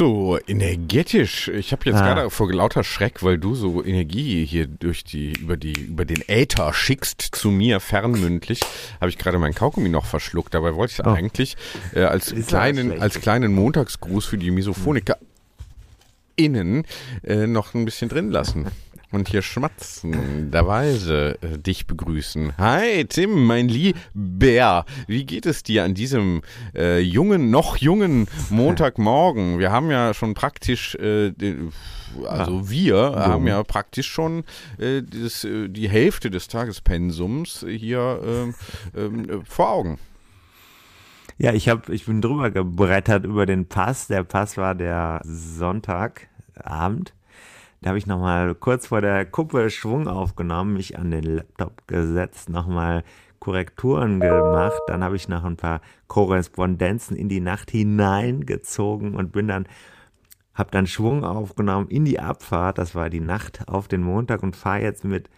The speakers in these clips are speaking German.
So energetisch. Ich habe jetzt Ah. gerade vor lauter Schreck, weil du so Energie hier durch die über die über den Äther schickst zu mir fernmündlich, habe ich gerade meinen Kaugummi noch verschluckt. Dabei wollte ich Oh. eigentlich äh, als Ist kleinen als kleinen Montagsgruß für die Misophoniker innen äh, noch ein bisschen drin lassen. Und hier schmatzenderweise äh, dich begrüßen. Hi Tim, mein Lieber. Wie geht es dir an diesem äh, jungen, noch jungen Montagmorgen? Wir haben ja schon praktisch, äh, also wir haben ja praktisch schon äh, das, äh, die Hälfte des Tagespensums hier ähm, ähm, äh, vor Augen. Ja, ich hab, ich bin drüber gebrettert über den Pass. Der Pass war der Sonntagabend. Da habe ich nochmal kurz vor der Kuppe Schwung aufgenommen, mich an den Laptop gesetzt, nochmal Korrekturen gemacht. Dann habe ich noch ein paar Korrespondenzen in die Nacht hineingezogen und bin dann, habe dann Schwung aufgenommen in die Abfahrt. Das war die Nacht auf den Montag und fahre jetzt mit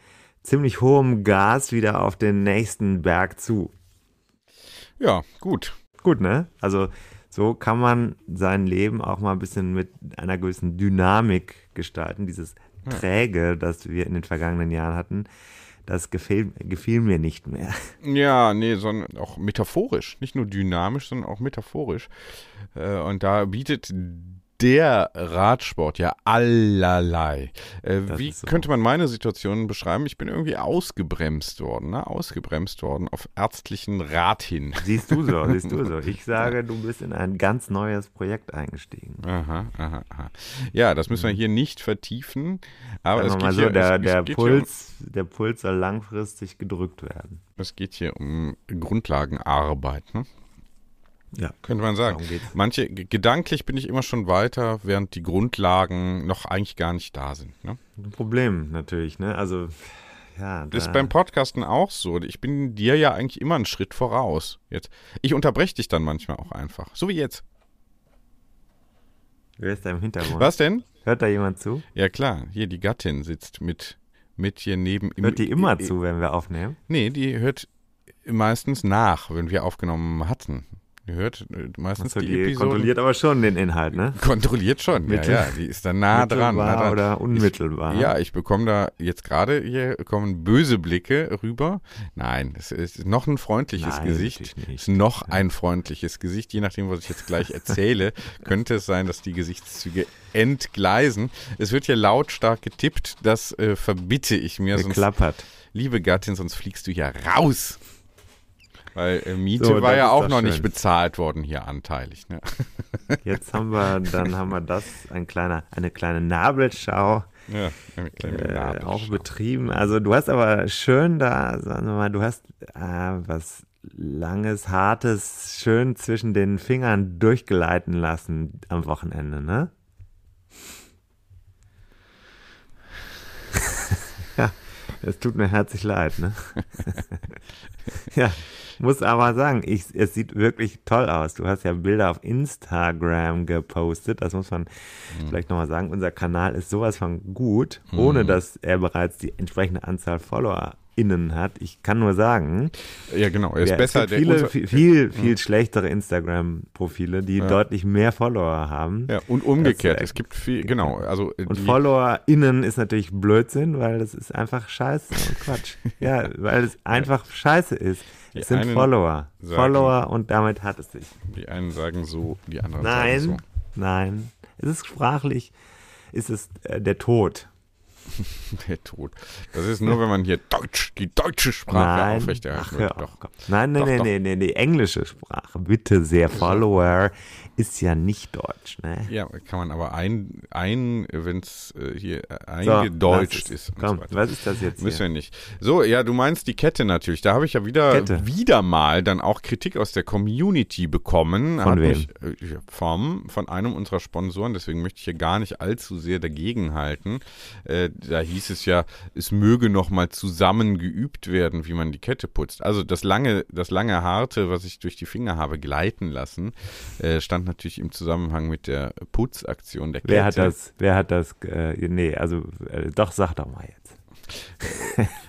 ziemlich hohem Gas wieder auf den nächsten Berg zu. Ja, gut. Gut, ne? Also so kann man sein Leben auch mal ein bisschen mit einer gewissen Dynamik gestalten. Dieses Träge, das wir in den vergangenen Jahren hatten, das gefiel, gefiel mir nicht mehr. Ja, nee, sondern auch metaphorisch. Nicht nur dynamisch, sondern auch metaphorisch. Äh, und da bietet der Radsport ja allerlei. Äh, wie so. könnte man meine Situation beschreiben? Ich bin irgendwie ausgebremst worden, ne? Ausgebremst worden auf ärztlichen Rat hin. Siehst du so, siehst du so. Ich sage, du bist in ein ganz neues Projekt eingestiegen. Aha, aha, aha. Ja, das müssen wir hier nicht vertiefen. Aber es geht, mal so, hier, der, es, der, es, hier um, Puls, der Puls soll langfristig gedrückt werden. es geht hier um Grundlagenarbeit. Ne? Ja. Könnte man sagen. Manche, gedanklich bin ich immer schon weiter, während die Grundlagen noch eigentlich gar nicht da sind. Ne? Ein Problem natürlich, ne? Also, ja. Das ist da- beim Podcasten auch so. Ich bin dir ja eigentlich immer einen Schritt voraus. Jetzt. Ich unterbreche dich dann manchmal auch einfach. So wie jetzt. Wer ist da im Hintergrund? Was denn? Hört da jemand zu? Ja klar, hier die Gattin sitzt mit, mit hier neben. Hört die immer äh, zu, wenn wir aufnehmen? Nee, die hört meistens nach, wenn wir aufgenommen hatten. Hört äh, meistens die, die Episoden. kontrolliert aber schon den Inhalt, ne? Kontrolliert schon, ja, Mittel- ja. Die ist da nah dran. Nah dran. oder unmittelbar? Ich, ja, ich bekomme da jetzt gerade, hier kommen böse Blicke rüber. Nein, es ist noch ein freundliches Nein, Gesicht. Es ist noch ein freundliches Gesicht. Je nachdem, was ich jetzt gleich erzähle, könnte es sein, dass die Gesichtszüge entgleisen. Es wird hier lautstark getippt. Das äh, verbitte ich mir. Sonst, Geklappert. liebe Gattin, sonst fliegst du ja raus. Weil äh, Miete So, war ja auch noch schön. nicht bezahlt worden hier anteilig. Ne? Jetzt haben wir, dann haben wir das, ein kleiner, eine kleine Nabelschau Ja, eine kleine äh, Nabelschau. auch betrieben. Also du hast aber schön da, sagen wir mal, du hast äh, was langes, hartes, schön zwischen den Fingern durchgleiten lassen am Wochenende, ne? ja, es tut mir herzlich leid, ne? ja, muss aber sagen, ich, es sieht wirklich toll aus. Du hast ja Bilder auf Instagram gepostet, das muss man vielleicht nochmal sagen. Unser Kanal ist sowas von gut, ohne dass er bereits die entsprechende Anzahl Follower innen hat. Ich kann nur sagen, Ja, genau. Er ist ja, besser. es gibt viele, viel, viel, viel schlechtere Instagram-Profile, die deutlich mehr Follower haben. ja, und umgekehrt. Das, äh, es gibt viel, genau. Also Und die, FollowerInnen ist natürlich Blödsinn, weil das ist einfach Scheiße und Quatsch. ja, weil es einfach Scheiße ist. Die Es sind Follower. sagen- Follower und damit hat es sich. die einen sagen so, die anderen Nein, sagen nein. Es ist sprachlich, ist es äh, der Tod. Der Tod. Das ist nur, wenn man hier Deutsch, die deutsche Sprache Nein, aufrechterhalten ach, will. auf, Doch. Nein, nein, Doch, nein, doch. nein, nein, die englische Sprache. Bitte sehr. Follower ist ja nicht Deutsch, ne? Ja, kann man aber ein, ein wenn es äh, hier äh, So, eingedeutscht es. ist. und Komm, so was ist das jetzt Müssen hier? wir nicht. So, ja, du meinst die Kette natürlich. Da habe ich ja wieder, Kette. wieder mal dann auch Kritik aus der Community bekommen. Von wem? Mich, äh, vom, von einem unserer Sponsoren. Deswegen möchte ich hier gar nicht allzu sehr dagegenhalten. Äh, da hieß es ja, es möge noch mal zusammen geübt werden, wie man die Kette putzt. Also das lange, das lange Harte, was ich durch die Finger habe gleiten lassen, äh, stand natürlich im Zusammenhang mit der Putzaktion der Kette. Wer hat das, wer hat das, äh, nee, also, äh, doch, sag doch mal jetzt.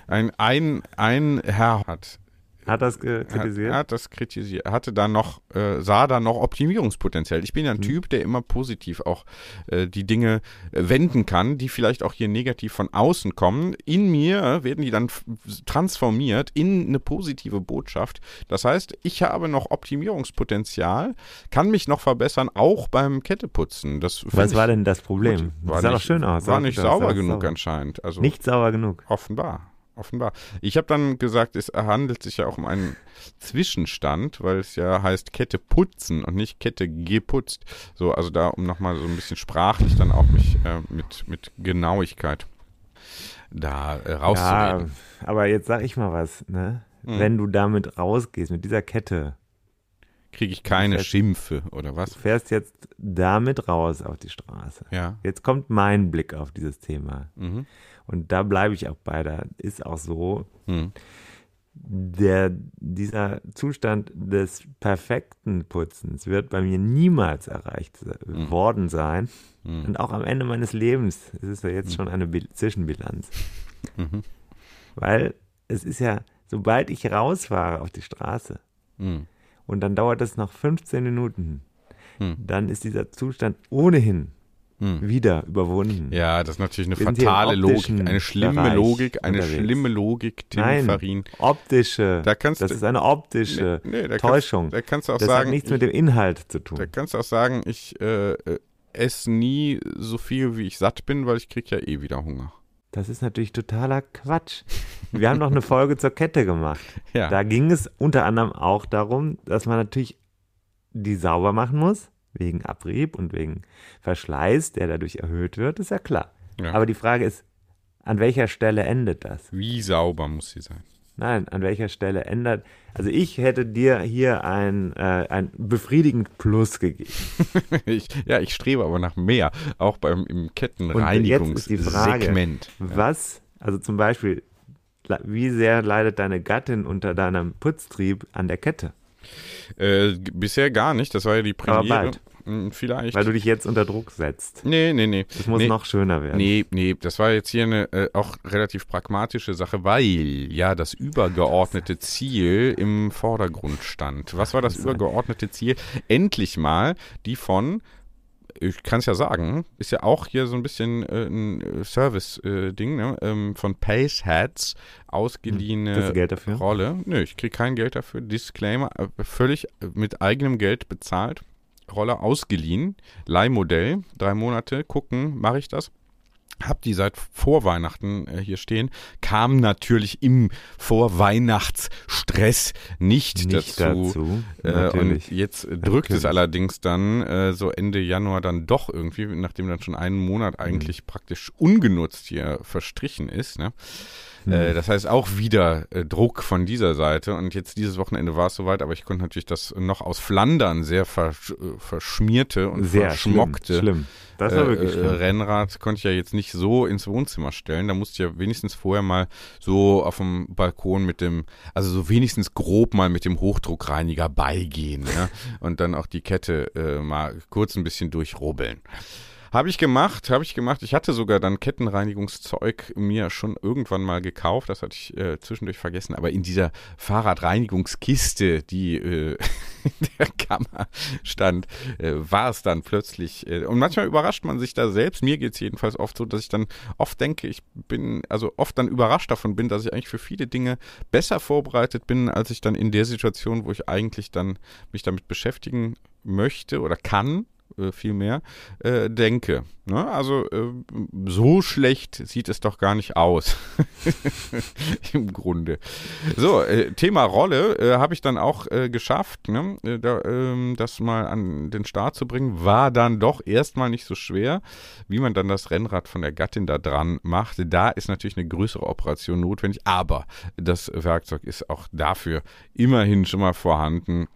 Ein, ein, ein Herr hat Hat das äh, hat, kritisiert? er hat das kritisiert. Er hatte da noch, äh, sah da noch Optimierungspotenzial. Ich bin ja Mhm. ein Typ, der immer positiv auch äh, die Dinge äh, wenden kann, die vielleicht auch hier negativ von außen kommen. In mir werden die dann transformiert in eine positive Botschaft. Das heißt, ich habe noch Optimierungspotenzial, kann mich noch verbessern, auch beim Ketteputzen. Das Was war denn das Problem? gut. War sah doch nicht- schön aus. War nicht doch, sauber genug sauber. anscheinend. Also Nicht sauber genug. Offenbar. Offenbar. Ich habe dann gesagt, es handelt sich ja auch um einen Zwischenstand, weil es ja heißt Kette putzen und nicht Kette geputzt. So, also da, um nochmal so ein bisschen sprachlich dann auch mich äh, mit, mit Genauigkeit da äh, Ja, rauszureden. aber jetzt sag ich mal was, ne? Mhm. Wenn du damit rausgehst, mit dieser Kette, Kriege ich keine Fest- Schimpfe oder was? du fährst jetzt damit raus auf die Straße. Ja. Jetzt kommt mein Blick auf dieses Thema. Mhm. Und da bleibe ich auch bei. Da ist auch so, Mhm. der, dieser Zustand des perfekten Putzens wird bei mir niemals erreicht Mhm. worden sein. Und auch am Ende meines Lebens, es ist ja jetzt schon eine Bil Zwischenbilanz. Mhm. Weil es ist ja, sobald ich rausfahre auf die Straße Mhm. und dann dauert es noch 15 Minuten, Mhm. dann ist dieser Zustand ohnehin Mhm. wieder überwunden. Ja, das ist natürlich eine sind fatale Logik, eine schlimme Bereich Logik, eine unterwegs. schlimme Logik, Tim Nein, Farin. optische. Da kannst das ist eine optische Nee, nee, da kannst- Täuschung. da kannst du auch das sagen, hat nichts ich- mit dem Inhalt zu tun. Da kannst du auch sagen, ich äh, äh, esse nie so viel, wie ich satt bin, weil ich krieg ja eh wieder Hunger. Das ist natürlich totaler Quatsch. Wir haben noch eine Folge zur Kette gemacht. Ja. Da ging es unter anderem auch darum, dass man natürlich die sauber machen muss, wegen Abrieb und wegen Verschleiß, der dadurch erhöht wird, ist ja klar. Ja. Aber die Frage ist, an welcher Stelle endet das? Wie sauber muss sie sein? Nein, an welcher Stelle ändert. Also ich hätte dir hier ein, äh, ein befriedigend Plus gegeben. ich, ja, ich strebe aber nach mehr, auch beim im Kettenreinigungssegment. was, also zum Beispiel, wie sehr leidet deine Gattin unter deinem Putztrieb an der Kette? Äh, bisher gar nicht, das war ja die Aber Premiere. bald. Hm, Vielleicht. Weil du dich jetzt unter Druck setzt. nee, nee, nee. Das muss nee. noch schöner werden. Nee, nee, das war jetzt hier eine äh, auch relativ pragmatische Sache, weil ja das übergeordnete Ziel im Vordergrund stand. Was war das übergeordnete Ziel? Endlich mal die von, ich kann es ja sagen, ist ja auch hier so ein bisschen äh, ein Service-Ding, ne? ähm, von Pace Hats ausgeliehene du Geld dafür? Rolle. Nö, ich kriege kein Geld dafür. Disclaimer, äh, völlig äh, mit eigenem Geld bezahlt. Rolle ausgeliehen, Leihmodell, drei Monate, gucken, mache ich das. Hab die seit vor Weihnachten äh, hier stehen, kam natürlich im Vorweihnachtsstress nicht, Nicht dazu. dazu, Äh, und jetzt drückt es Natürlich. allerdings dann äh, so Ende Januar dann doch irgendwie, nachdem dann schon einen Monat Mhm. eigentlich praktisch ungenutzt hier verstrichen ist. Ne? Mhm. Äh, das heißt auch wieder äh, Druck von dieser Seite. Und jetzt dieses Wochenende war es soweit, aber ich konnte natürlich das noch aus Flandern sehr versch äh, verschmierte und Sehr verschmockte schlimm. schlimm. Das war äh, wirklich schlimm. Rennrad konnte ich ja jetzt nicht so ins Wohnzimmer stellen. Da musste ich ja wenigstens vorher mal so auf dem Balkon mit dem, also so wenigstens grob mal mit dem Hochdruckreiniger beigehen. ne? Und dann auch die Kette äh, mal kurz ein bisschen durchrubbeln. Habe ich gemacht, habe ich gemacht. Ich hatte sogar dann Kettenreinigungszeug mir schon irgendwann mal gekauft. Das hatte ich äh, zwischendurch vergessen. Aber in dieser Fahrradreinigungskiste, die äh, in der Kammer stand, äh, war es dann plötzlich. Äh, und manchmal überrascht man sich da selbst. Mir geht es jedenfalls oft so, dass ich dann oft denke, ich bin, also oft dann überrascht davon bin, dass ich eigentlich für viele Dinge besser vorbereitet bin, als ich dann in der Situation, wo ich eigentlich dann mich damit beschäftigen möchte oder kann, äh, viel mehr, äh, denke. Ne? Also äh, so schlecht sieht es doch gar nicht aus. Im Grunde. So, äh, Thema Rolle äh, habe ich dann auch äh, geschafft, ne? da, ähm, das mal an den Start zu bringen. War dann doch erstmal nicht so schwer, wie man dann das Rennrad von der Gattin da dran macht. Da ist natürlich eine größere Operation notwendig, aber das Werkzeug ist auch dafür immerhin schon mal vorhanden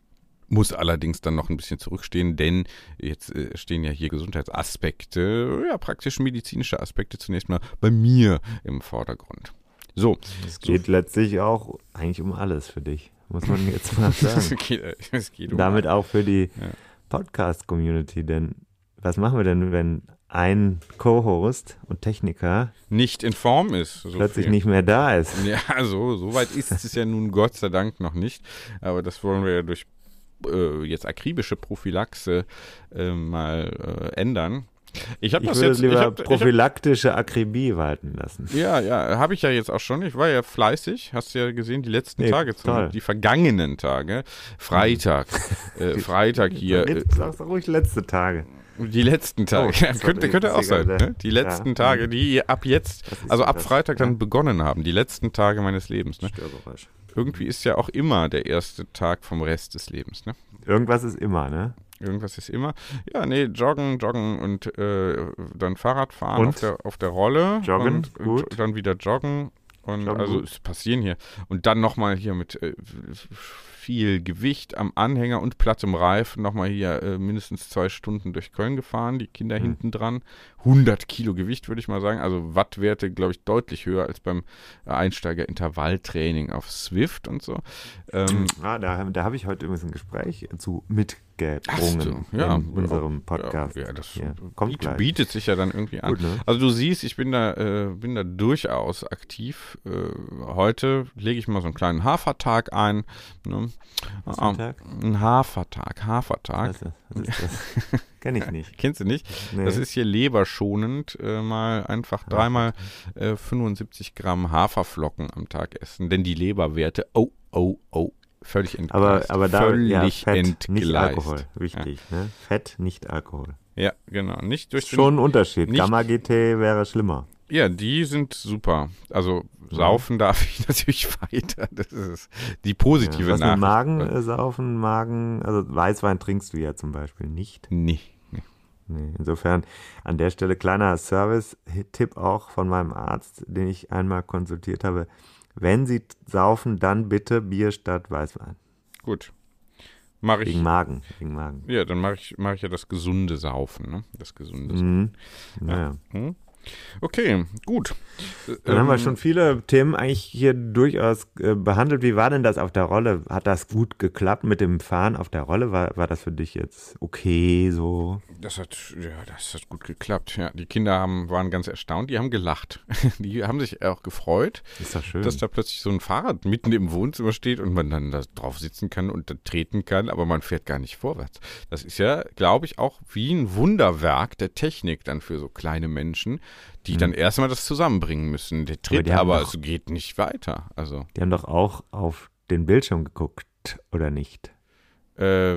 muss allerdings dann noch ein bisschen zurückstehen, denn jetzt äh, stehen ja hier Gesundheitsaspekte, ja praktisch medizinische Aspekte zunächst mal bei mir im Vordergrund. So. Es geht so. letztlich auch eigentlich um alles für dich, muss man jetzt mal sagen. es geht, es geht um Damit auch für die ja. Podcast-Community, denn was machen wir denn, wenn ein Co-Host und Techniker nicht in Form ist. So plötzlich viel. nicht mehr da ist. Ja, so, so weit ist es ja nun Gott sei Dank noch nicht. Aber das wollen wir ja durch äh, jetzt akribische Prophylaxe äh, mal äh, ändern. Ich habe das würde jetzt lieber hab, prophylaktische hab, Akribie walten lassen. Ja, ja, habe ich ja jetzt auch schon. Ich war ja fleißig, hast du ja gesehen, die letzten nee, Tage, zum, die vergangenen Tage. Freitag, äh, Freitag hier. Jetzt äh, sagst du ruhig letzte Tage. Die letzten Tage, oh, ja, könnte, könnte auch sein. Ne? Die letzten ja. Tage, die ab jetzt, also ab Freitag dann begonnen haben, die letzten Tage meines Lebens. Ne? Irgendwie ist ja auch immer der erste Tag vom Rest des Lebens, ne? Irgendwas ist immer, ne? Irgendwas ist immer. Ja, nee, joggen, joggen und äh, dann Fahrrad fahren auf der, auf der Rolle. Joggen, und, gut. Und dann wieder joggen. Und joggen also gut. es passieren hier. Und dann nochmal hier mit äh, viel Gewicht am Anhänger und plattem Reifen nochmal hier äh, mindestens zwei Stunden durch Köln gefahren, die Kinder mhm. hinten dran. 100 Kilo Gewicht, würde ich mal sagen. Also Wattwerte, glaube ich, deutlich höher als beim Einsteiger-Intervalltraining auf Swift und so. Ähm, ah, da, da habe ich heute übrigens ein Gespräch zu mitgebrungen so, ja, in unserem Podcast. Ja, das ja, kommt bietet, bietet, sich ja dann irgendwie an. Gut, ne? Also du siehst, ich bin da, äh, bin da durchaus aktiv. Äh, heute lege ich mal so einen kleinen Hafertag ein. Ne? Was ah, Tag? Ein Hafertag, Hafertag. Was ist das? Kenn ich nicht. Kennst du nicht? Nee. Das ist hier leberschonend. Äh, mal einfach dreimal äh, 75 Gramm Haferflocken am Tag essen. Denn die Leberwerte, oh, oh, oh, völlig entgleist. Aber, aber da, völlig ja, Fett, entgleist. nicht Alkohol. Wichtig, ja. ne? Fett, nicht Alkohol. Ja, genau. Nicht durch Schon ein Unterschied. Gamma GT wäre schlimmer. Ja, die sind super. Also saufen darf ich natürlich weiter. Das ist die positive ja, was Nachricht. Magen äh, saufen, Magen, also Weißwein trinkst du ja zum Beispiel nicht. Nee. Nee, insofern an der Stelle kleiner Service-Tipp auch von meinem Arzt, den ich einmal konsultiert habe. Wenn Sie saufen, dann bitte Bier statt Weißwein. Gut. Mach ich. Wegen Magen. Wegen Magen. Ja, dann mache ich, mach ich ja das gesunde Saufen, ne? Das gesunde Saufen. Mhm. Ja. ja. Hm? Okay, gut. Dann ähm, haben wir ähm, schon viele Themen eigentlich hier durchaus äh, behandelt. Wie war denn das auf der Rolle? Hat das gut geklappt mit dem Fahren auf der Rolle? War, war das für dich jetzt okay so? Das hat, ja, das hat gut geklappt. Ja, die Kinder haben, waren ganz erstaunt. Die haben gelacht. Die haben sich auch gefreut, Ist das schön. dass da plötzlich so ein Fahrrad mitten im Wohnzimmer steht und man dann da drauf sitzen kann und da treten kann, aber man fährt gar nicht vorwärts. Das ist ja, glaube ich, auch wie ein Wunderwerk der Technik dann für so kleine Menschen die hm. dann erstmal das zusammenbringen müssen. Der tritt aber, aber es geht nicht weiter. Also. Die haben doch auch auf den Bildschirm geguckt, oder nicht? Äh,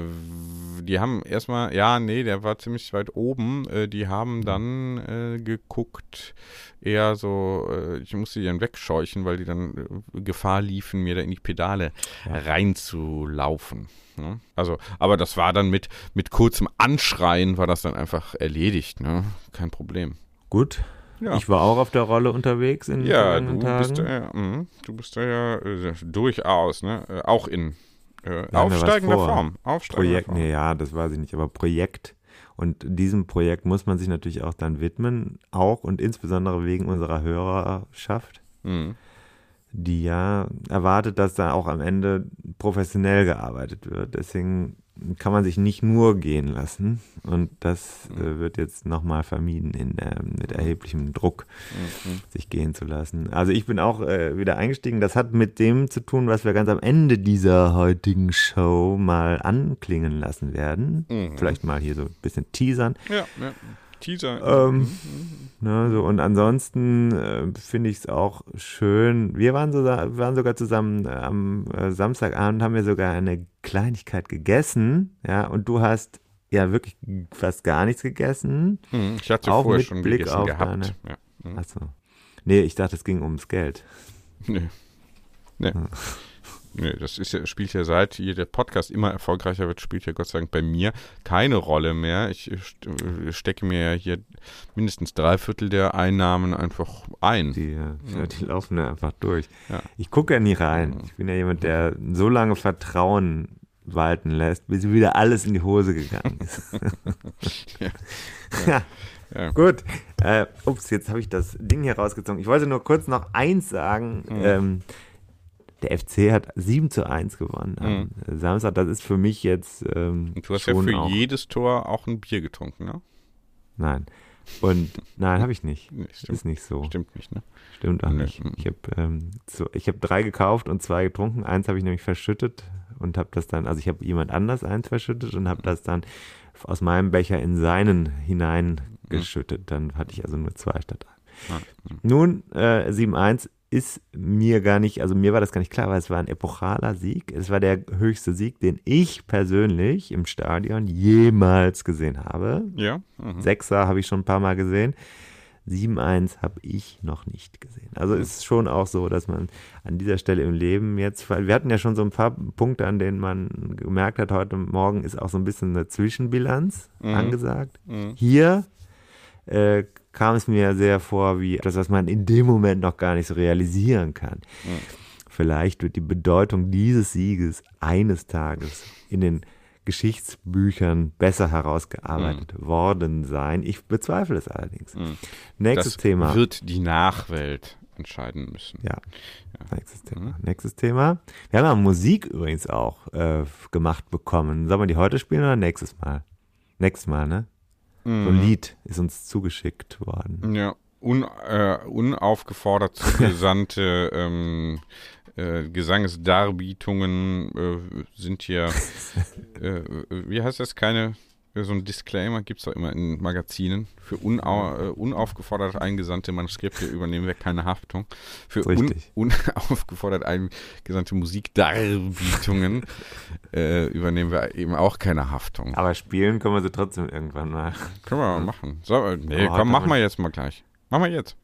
die haben erstmal, ja, nee, der war ziemlich weit oben. Äh, die haben hm. dann äh, geguckt, eher so, äh, ich musste die dann wegscheuchen, weil die dann äh, Gefahr liefen, mir da in die Pedale ja. reinzulaufen. Ne? Also, aber das war dann mit, mit kurzem Anschreien war das dann einfach erledigt, ne? Kein Problem. Gut, ja. Ich war auch auf der Rolle unterwegs in ja, du Tagen. Bist da ja, mh, du bist da ja äh, durchaus, ne? Äh, auch in äh, aufsteigender Form. Aufsteigender Projekt, Form. Nee, ja, das weiß ich nicht, aber Projekt. Und diesem Projekt muss man sich natürlich auch dann widmen, auch und insbesondere wegen unserer Hörerschaft, mhm. die ja erwartet, dass da auch am Ende professionell gearbeitet wird. Deswegen kann man sich nicht nur gehen lassen. Und das äh, wird jetzt nochmal vermieden, in, äh, mit erheblichem Druck Mhm. sich gehen zu lassen. Also ich bin auch äh, wieder eingestiegen. Das hat mit dem zu tun, was wir ganz am Ende dieser heutigen Show mal anklingen lassen werden. Mhm. Vielleicht mal hier so ein bisschen teasern. Ja, ja. Teaser. Ähm, ne, so, und ansonsten äh, finde ich es auch schön. Wir waren, so, waren sogar zusammen äh, am äh, Samstagabend, haben wir sogar eine Kleinigkeit gegessen. Ja, und du hast ja wirklich fast gar nichts gegessen. Mhm. Ich hatte auch vorher schon Blick gegessen auf gehabt. deine- Ja. Mhm. Achso. Nee, ich dachte, es ging ums Geld. Nee. Nee. Nee, das ist ja, spielt ja seit der Podcast immer erfolgreicher wird, spielt ja Gott sei Dank bei mir keine Rolle mehr. Ich äh, äh, stecke mir ja hier mindestens drei Viertel der Einnahmen einfach ein. Die, äh, die laufen da einfach durch. Ja. Ich gucke ja nie rein. Ich bin ja jemand, der so lange Vertrauen walten lässt, bis wieder alles in die Hose gegangen ist. Ja. ja. Ja. Gut. Äh, ups, jetzt habe ich das Ding hier rausgezogen. Ich wollte nur kurz noch eins sagen. Mhm. Ähm, der FC hat 7 zu 1 gewonnen am Samstag. Das ist für mich jetzt ähm, Und du hast ja für auch, jedes Tor auch ein Bier getrunken, ne? Nein. Und nein, habe ich nicht. Nee, stimmt, Ist nicht so. stimmt nicht, ne? Stimmt auch Nee. nicht. Ich habe ähm, so, ich hab drei gekauft und zwei getrunken. Eins habe ich nämlich verschüttet und habe das dann, also ich habe jemand anders eins verschüttet und habe das dann aus meinem Becher in seinen hineingeschüttet. Dann hatte ich also nur zwei statt ein. Ja. Nun, äh, 7-1 ist mir gar nicht, also mir war das gar nicht klar, weil es war ein epochaler Sieg. Es war der höchste Sieg, den ich persönlich im Stadion jemals gesehen habe. Ja. Mhm. Sechser habe ich schon ein paar Mal gesehen. 7-1 habe ich noch nicht gesehen. Also Mhm. ist schon auch so, dass man an dieser Stelle im Leben jetzt, weil wir hatten ja schon so ein paar Punkte, an denen man gemerkt hat, heute Morgen ist auch so ein bisschen eine Zwischenbilanz Mhm. angesagt. Mhm. Hier äh, kam es mir sehr vor wie etwas, was man in dem Moment noch gar nicht so realisieren kann. Vielleicht wird die Bedeutung dieses Sieges eines Tages in den Geschichtsbüchern besser herausgearbeitet worden sein. Ich bezweifle es allerdings. Nächstes Das Thema. wird die Nachwelt entscheiden müssen. Ja. Nächstes Thema. Nächstes Thema. Wir haben ja Musik übrigens auch äh, gemacht bekommen. Sollen wir die heute spielen oder nächstes Mal? Nächstes Mal, ne? So ein Lied ist uns zugeschickt worden. Ja, un, äh, unaufgefordert zugesandte ähm, äh, Gesangesdarbietungen äh, sind hier, äh, wie heißt das, keine, so ein Disclaimer gibt es doch immer in Magazinen. Für unau, äh, unaufgefordert eingesandte Manuskripte übernehmen wir keine Haftung. Für un, unaufgefordert eingesandte Musikdarbietungen äh, übernehmen wir eben auch keine Haftung. Aber spielen können wir sie trotzdem irgendwann mal. Können wir mal machen. So, äh, nee, Aber komm, machen mal- wir jetzt mal gleich. Machen wir jetzt.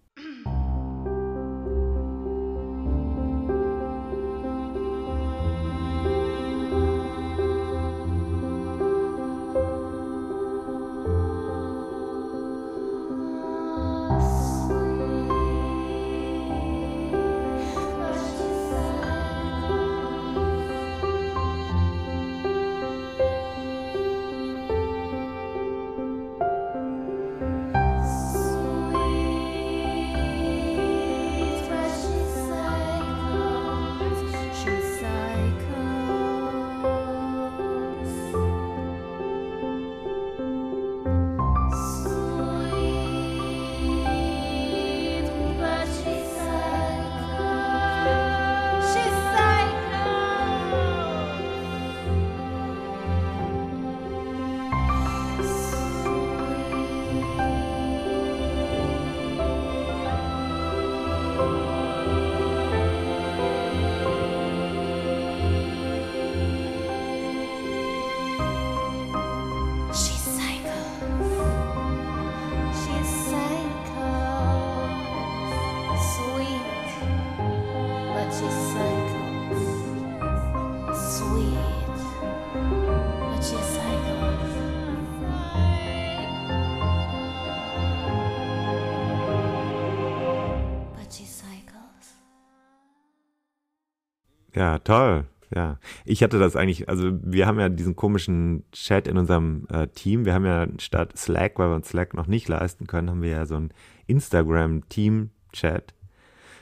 Toll. Ja, ich hatte das eigentlich, also wir haben ja diesen komischen Chat in unserem äh, Team. Wir haben ja statt Slack, weil wir uns Slack noch nicht leisten können, haben wir ja so einen Instagram-Team-Chat,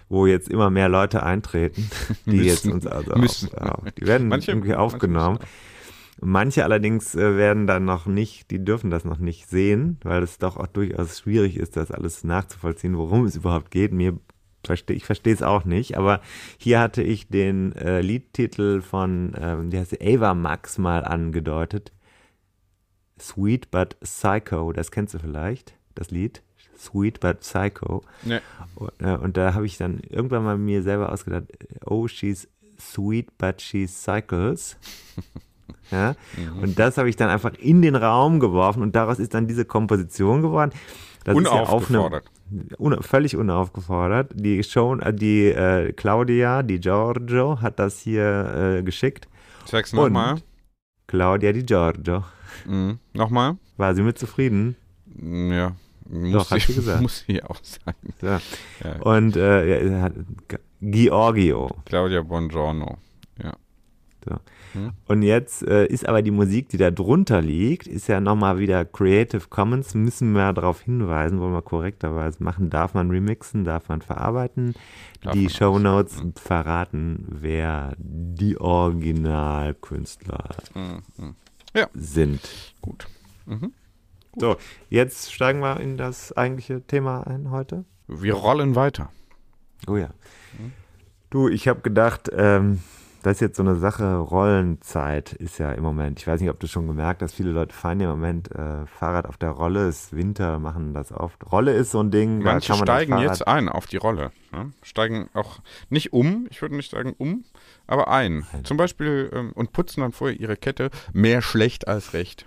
wo jetzt immer mehr Leute eintreten, die jetzt Müssen. uns also Müssen. Auf, auf, die werden Manche- irgendwie manche aufgenommen. müssen Manche allerdings äh, werden dann noch nicht, die dürfen das noch nicht sehen, weil es doch auch durchaus schwierig ist, das alles nachzuvollziehen, worum es überhaupt geht. Mir verstehe ich verstehe es auch nicht, aber hier hatte ich den äh, Liedtitel von, ähm, der heißt Ava Max mal angedeutet. Sweet but Psycho, das kennst du vielleicht, das Lied. Sweet but Psycho. Ne. Und, äh, und da habe ich dann irgendwann mal mir selber ausgedacht, oh, she's sweet, but she cycles. ja? Und das habe ich dann einfach in den Raum geworfen und daraus ist dann diese Komposition geworden. Das ist ja auf Unaufgefordert. Un völlig unaufgefordert. Die Show, äh, die äh, Claudia, die Giorgio hat das hier äh, geschickt. Sag's nochmal. Claudia die Giorgio. Mhm. Nochmal? War sie mit zufrieden? Ja. Muss Doch, hat sie, gesagt. Muss sie auch sein. Ja. Ja. Und äh, Giorgio. Claudia Bongiorno. Ja. So. Hm. Und jetzt äh, ist aber die Musik, die da drunter liegt, ist ja nochmal wieder Creative Commons, müssen wir darauf hinweisen, wollen wir korrekterweise machen. Darf man remixen, darf man verarbeiten? Darf die Show Notes auch, verraten, wer die Originalkünstler Mhm. Ja. sind. Gut. So, jetzt steigen wir in das eigentliche Thema ein heute. Wir rollen weiter. Oh ja. Du, ich habe gedacht, ähm, das ist jetzt so eine Sache, Rollenzeit ist ja im Moment. Ich weiß nicht, ob du schon gemerkt hast, viele Leute fahren ja im Moment äh, Fahrrad auf der Rolle. Es ist Winter, machen das oft. Rolle ist so ein Ding. Manche steigen jetzt ein auf die Rolle. Ne? Steigen auch nicht um, ich würde nicht sagen um, aber ein. Zum Beispiel ähm, und putzen dann vorher ihre Kette. Mehr schlecht als recht.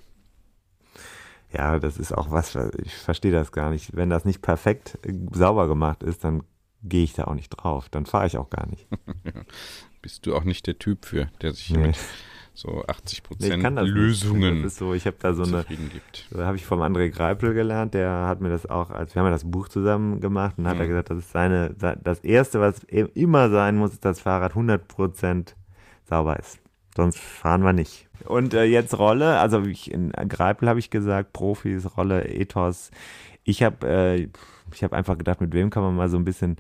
Ja, das ist auch was, ich verstehe das gar nicht. Wenn das nicht perfekt äh, sauber gemacht ist, dann gehe ich da auch nicht drauf. Dann fahre ich auch gar nicht. Bist du auch nicht der Typ für, der sich Nee. mit so 80 Nee, ich Prozent nicht. Lösungen ist so, ich habe da so eine, gibt. Da habe ich vom André Greipel gelernt, der hat mir das auch, als wir haben ja das Buch zusammen gemacht und hat Mhm. er gesagt, das ist seine, das erste, was e- immer sein muss, ist, dass das Fahrrad 100% sauber ist. Sonst fahren wir nicht. Und äh, jetzt Rolle, also ich, in Greipel habe ich gesagt, Profis, Rolle, Ethos. Ich habe äh, ich habe einfach gedacht, mit wem kann man mal so ein bisschen,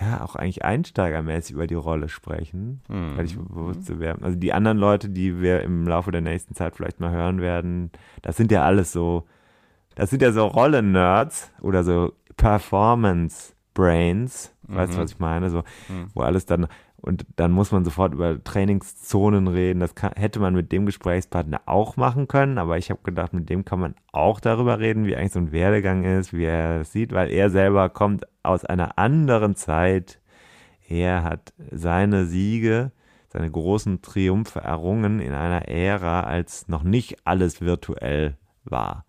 ja, auch eigentlich einsteigermäßig über die Rolle sprechen. Mhm. Weil ich wusste, wer, also die anderen Leute, die wir im Laufe der nächsten Zeit vielleicht mal hören werden, das sind ja alles so, das sind ja so Rollen-Nerds oder so Performance-Brains, weißt du, Mhm. was ich meine? So, Mhm. wo alles dann, und dann muss man sofort über Trainingszonen reden. Das kann, hätte man mit dem Gesprächspartner auch machen können, aber ich habe gedacht, mit dem kann man auch darüber reden, wie eigentlich so ein Werdegang ist, wie er es sieht, weil er selber kommt aus einer anderen Zeit. Er hat seine Siege, seine großen Triumphe errungen in einer Ära, als noch nicht alles virtuell war.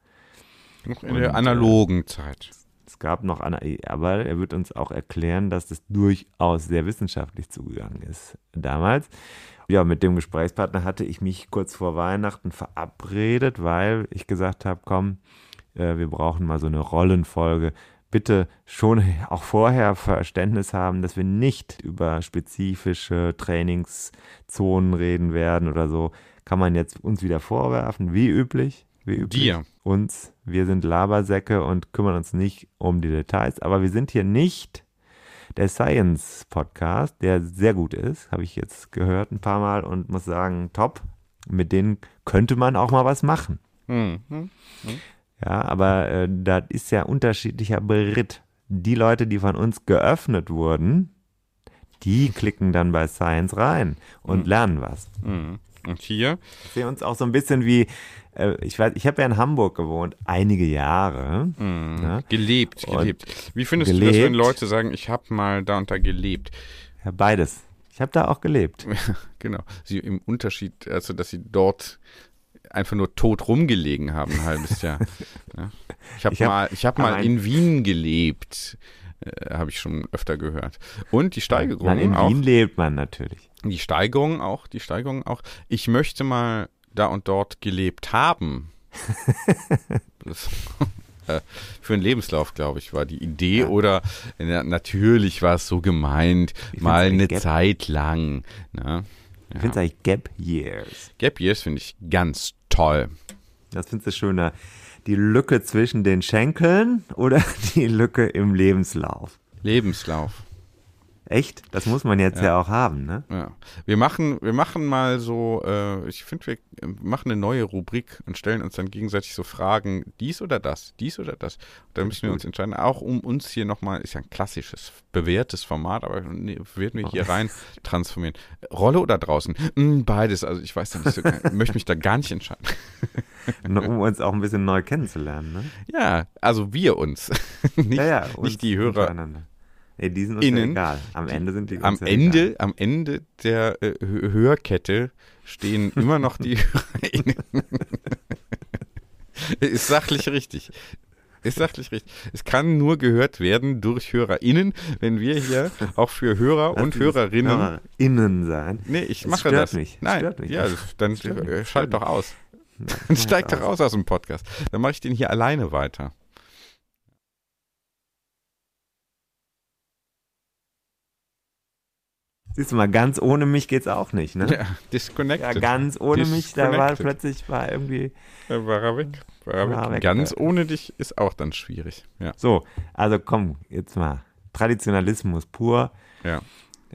Noch in Und, der äh, analogen Zeit. Es gab noch eine, aber er wird uns auch erklären, dass das durchaus sehr wissenschaftlich zugegangen ist damals. Ja, mit dem Gesprächspartner hatte ich mich kurz vor Weihnachten verabredet, weil ich gesagt habe, komm, äh, wir brauchen mal so eine Rollenfolge. Bitte schon auch vorher Verständnis haben, dass wir nicht über spezifische Trainingszonen reden werden oder so. Kann man jetzt uns wieder vorwerfen, wie üblich. Wie üblich Dir. uns. Wir sind Labersäcke und kümmern uns nicht um die Details. Aber wir sind hier nicht der Science Podcast, der sehr gut ist, habe ich jetzt gehört ein paar Mal und muss sagen, top. Mit denen könnte man auch mal was machen. Mhm. Ja, aber äh, das ist ja unterschiedlicher Beritt. Die Leute, die von uns geöffnet wurden, die klicken dann bei Science rein und lernen was. Mhm. Und hier, Ich sehe uns auch so ein bisschen wie, äh, ich weiß, ich habe ja in Hamburg gewohnt, einige Jahre. mhm. Ja. gelebt, Und gelebt. Wie findest du das, wenn gelebt. Leute sagen, ich habe mal da und da gelebt? Ja, beides. Ich habe da auch gelebt. Genau. Sie im Unterschied, also dass sie dort einfach nur tot rumgelegen haben ein halbes Jahr. ja. Ich habe hab- mal, ich habe mal in Wien gelebt. Äh, habe ich schon öfter gehört. Und die Steigerung Nein, in auch. Wien lebt man natürlich. Die Steigerung auch, die Steigerung auch. Ich möchte mal da und dort gelebt haben. das, äh, für einen Lebenslauf, glaube ich, war die Idee. Ja. Oder na, natürlich war es so gemeint, Ich mal eine Gap- Zeit lang. Ne? Ich finde es eigentlich Gap Years. Gap Years finde ich ganz toll. Das findest du schöner. Die Lücke zwischen den Schenkeln oder die Lücke im Lebenslauf? Lebenslauf. Echt? Das muss man jetzt ja, auch haben, ne? Ja. Wir machen, wir machen mal so, äh, ich finde, wir äh, machen eine neue Rubrik und stellen uns dann gegenseitig so Fragen, dies oder das, dies oder das. Und dann müssen wir uns entscheiden, auch um uns hier nochmal, ist ja ein klassisches, bewährtes Format, aber nee, werden wir hier rein transformieren. Rolle oder draußen? Hm, beides, also ich weiß da nicht so, möchte mich da gar nicht entscheiden. um uns auch ein bisschen neu kennenzulernen, ne? Ja, also wir uns. nicht, Ja, ja, uns nicht die Hörer. Nee, die sind uns Innen. egal. Am Ende sind die Am Ende, Egal. am Ende der äh, Hö- Hörkette stehen immer noch die HörerInnen. Ist sachlich richtig. Ist sachlich richtig. Es kann nur gehört werden durch HörerInnen, wenn wir hier auch für Hörer Lass und Hörerinnen. HörerInnen sein. Nee, ich Das mache stört das. mich. Nein, stört mich. ja, dann schalt doch aus. Dann steig doch raus aus dem Podcast. Dann mache ich den hier alleine weiter. Siehst du mal, ganz ohne mich geht's auch nicht, ne? Ja, disconnected. Ja, ganz ohne mich, da war plötzlich war irgendwie. Äh, War er weg. War er War weg. weg, Ganz ohne dich ist auch dann schwierig. Ja. So, also komm, jetzt mal. Traditionalismus pur. Ja.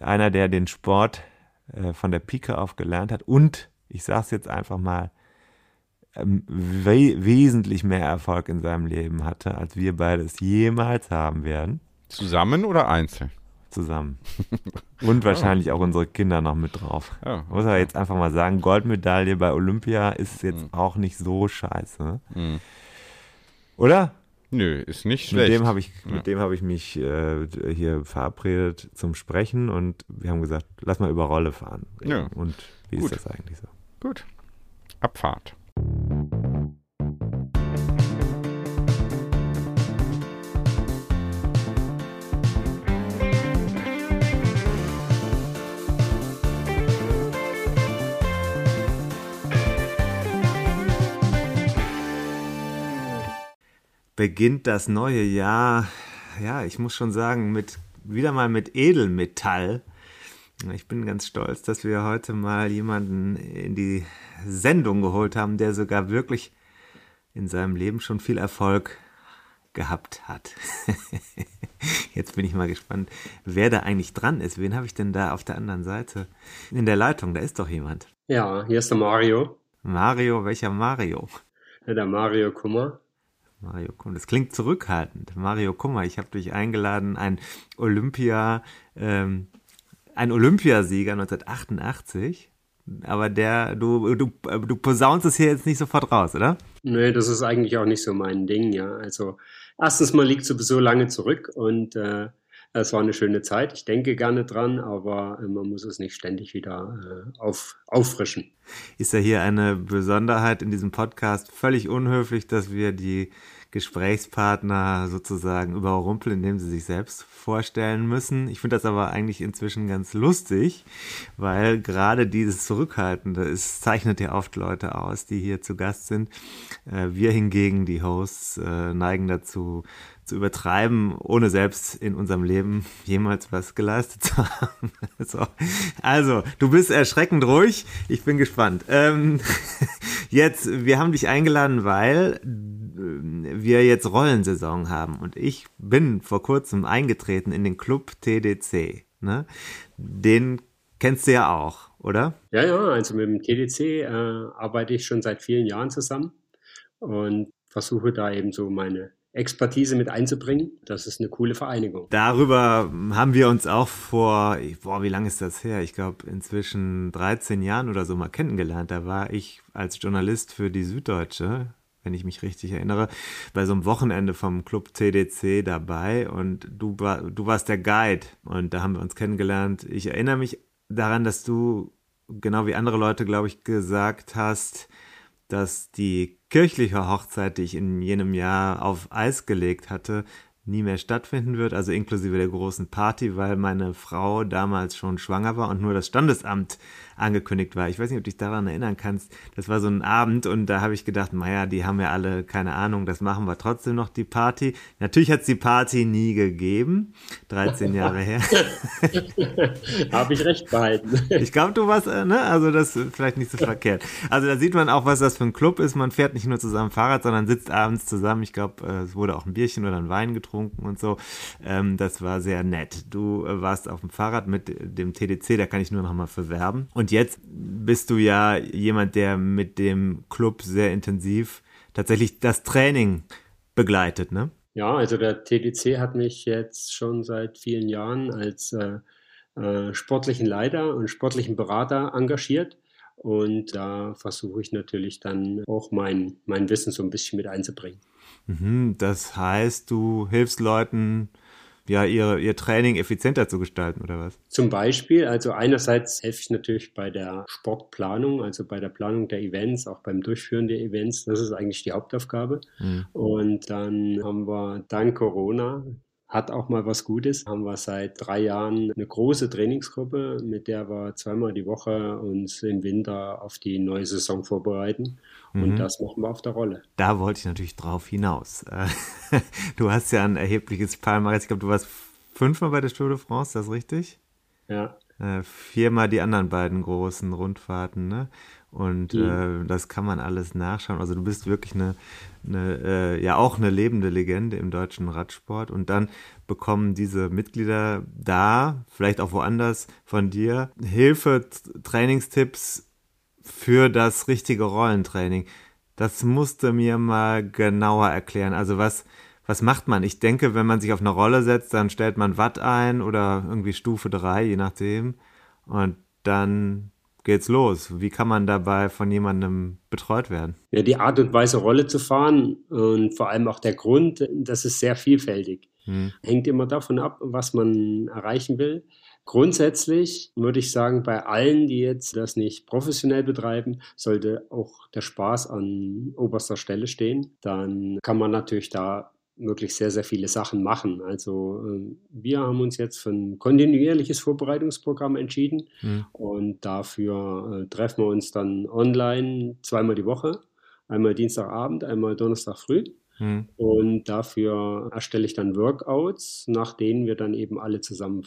Einer, der den Sport äh, von der Pike auf gelernt hat und, ich sag's jetzt einfach mal, ähm, we wesentlich mehr Erfolg in seinem Leben hatte, als wir beide es jemals haben werden, Zusammen oder einzeln? Zusammen. Und wahrscheinlich auch unsere Kinder noch mit drauf. Ja. Muss aber jetzt einfach mal sagen, Goldmedaille bei Olympia ist jetzt auch nicht so scheiße. Mhm. Oder? Nö, ist nicht Mit schlecht. dem habe ich, Ja. mit dem habe ich mich äh, hier verabredet zum Sprechen und wir haben gesagt, lass mal über Rolle fahren. Ja. Und wie Gut. ist das eigentlich so? Gut. Abfahrt. Beginnt das neue Jahr, ja, ich muss schon sagen, mit wieder mal mit Edelmetall. Ich bin ganz stolz, dass wir heute mal jemanden in die Sendung geholt haben, der sogar wirklich in seinem Leben schon viel Erfolg gehabt hat. Jetzt bin ich mal gespannt, wer da eigentlich dran ist. Wen habe ich denn da auf der anderen Seite? In der Leitung, da ist doch jemand. Ja, hier ist der Mario, Mario, welcher Mario? der Mario Kummer. Mario Kummer, das klingt zurückhaltend. Mario Kummer, ich habe dich eingeladen, ein Olympia, ähm, ein Olympiasieger 1988. Aber der, du, du, du posaunst es hier jetzt nicht sofort raus, oder? Nee, das ist eigentlich auch nicht so mein Ding, ja. Also, erstens mal liegt sowieso lange zurück und äh, es war eine schöne Zeit. Ich denke gerne dran, aber äh, man muss es nicht ständig wieder äh, auf, auffrischen. Ist ja hier eine Besonderheit in diesem Podcast. Völlig unhöflich, dass wir die Gesprächspartner sozusagen überrumpeln, indem sie sich selbst vorstellen müssen. Ich finde das aber eigentlich inzwischen ganz lustig, weil gerade dieses Zurückhaltende, es zeichnet ja oft Leute aus, die hier zu Gast sind. Äh, Wir hingegen, die Hosts, neigen dazu, zu übertreiben, ohne selbst in unserem Leben jemals was geleistet zu haben. so. Also, du bist erschreckend ruhig. Ich bin gespannt. Ähm, jetzt, wir haben dich eingeladen, weil äh, wir jetzt Rollensaison haben und ich bin vor kurzem eingetreten in den Club TDC. Ne? Den kennst du ja auch, oder? Ja, ja, also mit dem TDC äh, arbeite ich schon seit vielen Jahren zusammen und versuche da eben so meine Expertise mit einzubringen. Das ist eine coole Vereinigung. Darüber haben wir uns auch vor, boah, wie lange ist das her? Ich glaube inzwischen 13 Jahren oder so mal kennengelernt. Da war ich als Journalist für die Süddeutsche, wenn ich mich richtig erinnere, bei so einem Wochenende vom Club TDC dabei und du, war, du warst der Guide und da haben wir uns kennengelernt. Ich erinnere mich daran, dass du, genau wie andere Leute, glaube ich, gesagt hast, dass die kirchliche Hochzeit, die ich in jenem Jahr auf Eis gelegt hatte, nie mehr stattfinden wird, also inklusive der großen Party, weil meine Frau damals schon schwanger war und nur das Standesamt angekündigt war. Ich weiß nicht, ob du dich daran erinnern kannst. Das war so ein Abend und da habe ich gedacht, naja, die haben ja alle keine Ahnung, das machen wir trotzdem noch die Party. Natürlich hat es die Party nie gegeben, 13 Jahre her. Habe ich recht behalten. Ich glaube, du warst, äh, ne? Also das ist vielleicht nicht so verkehrt. Also da sieht man auch, was das für ein Club ist. Man fährt nicht nur zusammen Fahrrad, sondern sitzt abends zusammen. Ich glaube, äh, es wurde auch ein Bierchen oder ein Wein getrunken. und so. Ähm, das war sehr nett. Du äh, warst auf dem Fahrrad mit dem TDC, da kann ich nur noch mal verwerben. Und jetzt bist du ja jemand, der mit dem Club sehr intensiv tatsächlich das Training begleitet, ne? Ja, also der TDC hat mich jetzt schon seit vielen Jahren als äh, äh, sportlichen Leiter und sportlichen Berater engagiert. Und da versuche ich natürlich dann auch mein, mein Wissen so ein bisschen mit einzubringen. Mhm, das heißt, du hilfst Leuten, ja, ihre, ihr Training effizienter zu gestalten, oder was? Zum Beispiel, also einerseits helfe ich natürlich bei der Sportplanung, also bei der Planung der Events, auch beim Durchführen der Events. Das ist eigentlich die Hauptaufgabe. Mhm. Und dann haben wir dank Corona hat auch mal was Gutes. Haben wir seit drei Jahren eine große Trainingsgruppe, mit der wir zweimal die Woche uns im Winter auf die neue Saison vorbereiten. Und Mhm. das machen wir auf der Rolle. Da wollte ich natürlich drauf hinaus. Äh, Du hast ja ein erhebliches Palmares. Ich glaube, du warst fünfmal bei der Tour de France, ist das richtig? Ja. Äh, viermal die anderen beiden großen Rundfahrten, ne? Und äh, das kann man alles nachschauen. Also du bist wirklich eine, eine äh, ja auch eine lebende Legende im deutschen Radsport. Und dann bekommen diese Mitglieder da, vielleicht auch woanders von dir, Hilfe, Trainingstipps für das richtige Rollentraining. Das musste mir mal genauer erklären. Also was, was macht man? Ich denke, wenn man sich auf eine Rolle setzt, dann stellt man Watt ein oder irgendwie Stufe 3, je nachdem. Und dann geht's los. Wie kann man dabei von jemandem betreut werden? Ja, die Art und Weise, Rolle zu fahren und vor allem auch der Grund, das ist sehr vielfältig. Hm. Hängt immer davon ab, was man erreichen will. Grundsätzlich würde ich sagen, bei allen, die jetzt das nicht professionell betreiben, sollte auch der Spaß an oberster Stelle stehen. Dann kann man natürlich da wirklich sehr, sehr viele Sachen machen. Also ähm, wir haben uns jetzt für ein kontinuierliches Vorbereitungsprogramm entschieden Hm. und dafür äh, treffen wir uns dann online zweimal die Woche. Einmal Dienstagabend, einmal Donnerstag früh. Hm. Und dafür erstelle ich dann Workouts, nach denen wir dann eben alle zusammen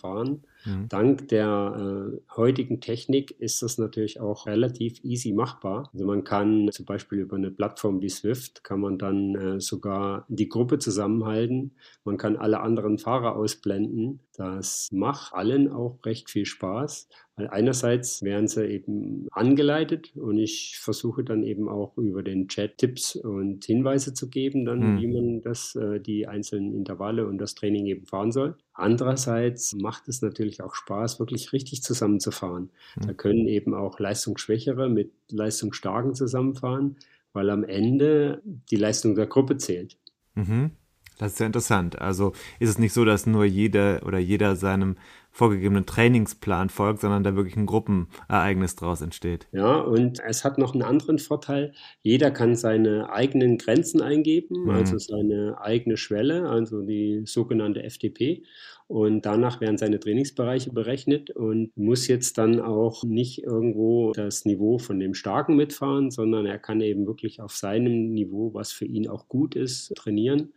fahren. Hm. Dank der äh, heutigen Technik ist das natürlich auch relativ easy machbar. Also man kann zum Beispiel über eine Plattform wie Swift kann man dann äh, sogar die Gruppe zusammenhalten. Man kann alle anderen Fahrer ausblenden. Das macht allen auch recht viel Spaß. Weil einerseits werden sie eben angeleitet und ich versuche dann eben auch über den Chat Tipps und Hinweise zu geben, dann Hm. wie man das, äh, die einzelnen Intervalle und das Training eben fahren soll. Andererseits macht es natürlich auch Spaß, wirklich richtig zusammenzufahren. Da können eben auch Leistungsschwächere mit Leistungsstarken zusammenfahren, weil am Ende die Leistung der Gruppe zählt. Mhm. Das ist ja interessant. Also ist es nicht so, dass nur jeder oder jeder seinem vorgegebenen Trainingsplan folgt, sondern da wirklich ein Gruppenereignis draus entsteht. Ja, und es hat noch einen anderen Vorteil. Jeder kann seine eigenen Grenzen eingeben, Mhm. also seine eigene Schwelle, also die sogenannte FTP. Und danach werden seine Trainingsbereiche berechnet und muss jetzt dann auch nicht irgendwo das Niveau von dem Starken mitfahren, sondern er kann eben wirklich auf seinem Niveau, was für ihn auch gut ist, trainieren.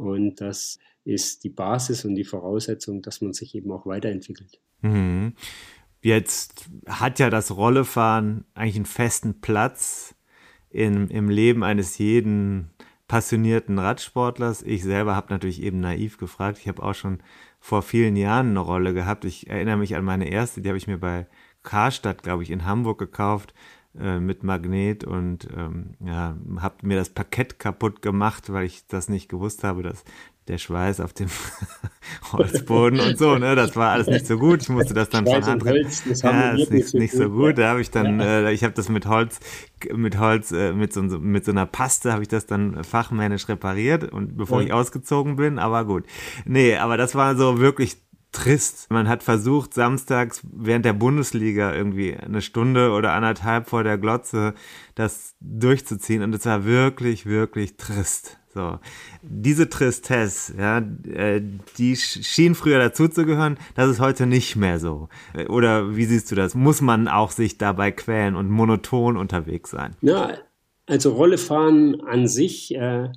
Und das ist die Basis und die Voraussetzung, dass man sich eben auch weiterentwickelt. Mhm. Jetzt hat ja das Rollefahren eigentlich einen festen Platz in, im Leben eines jeden passionierten Radsportlers. Ich selber habe natürlich eben naiv gefragt. Ich habe auch schon vor vielen Jahren eine Rolle gehabt. Ich erinnere mich an meine erste, die habe ich mir bei Karstadt, glaube ich, in Hamburg gekauft äh, mit Magnet und ähm, ja, habe mir das Parkett kaputt gemacht, weil ich das nicht gewusst habe, dass der Schweiß auf dem Holzboden und so, ne, das war alles nicht so gut. Ich musste das dann Schweiß von Hand Holz, das ja, harmoniert ist nicht, nicht so gut. Da habe ich dann, äh, ich habe das mit Holz, mit Holz, äh, mit so, mit so einer Paste habe ich das dann fachmännisch repariert und bevor Ja. ich ausgezogen bin, aber gut. Nee, aber das war so wirklich trist. Man hat versucht, samstags während der Bundesliga irgendwie eine Stunde oder anderthalb vor der Glotze das durchzuziehen und es war wirklich, wirklich trist. So, diese Tristesse, ja, äh, die sch- schien früher dazuzugehören, das ist heute nicht mehr so. Äh, Oder wie siehst du das? Muss man auch sich dabei quälen und monoton unterwegs sein? Ja, also Rollefahren an sich äh,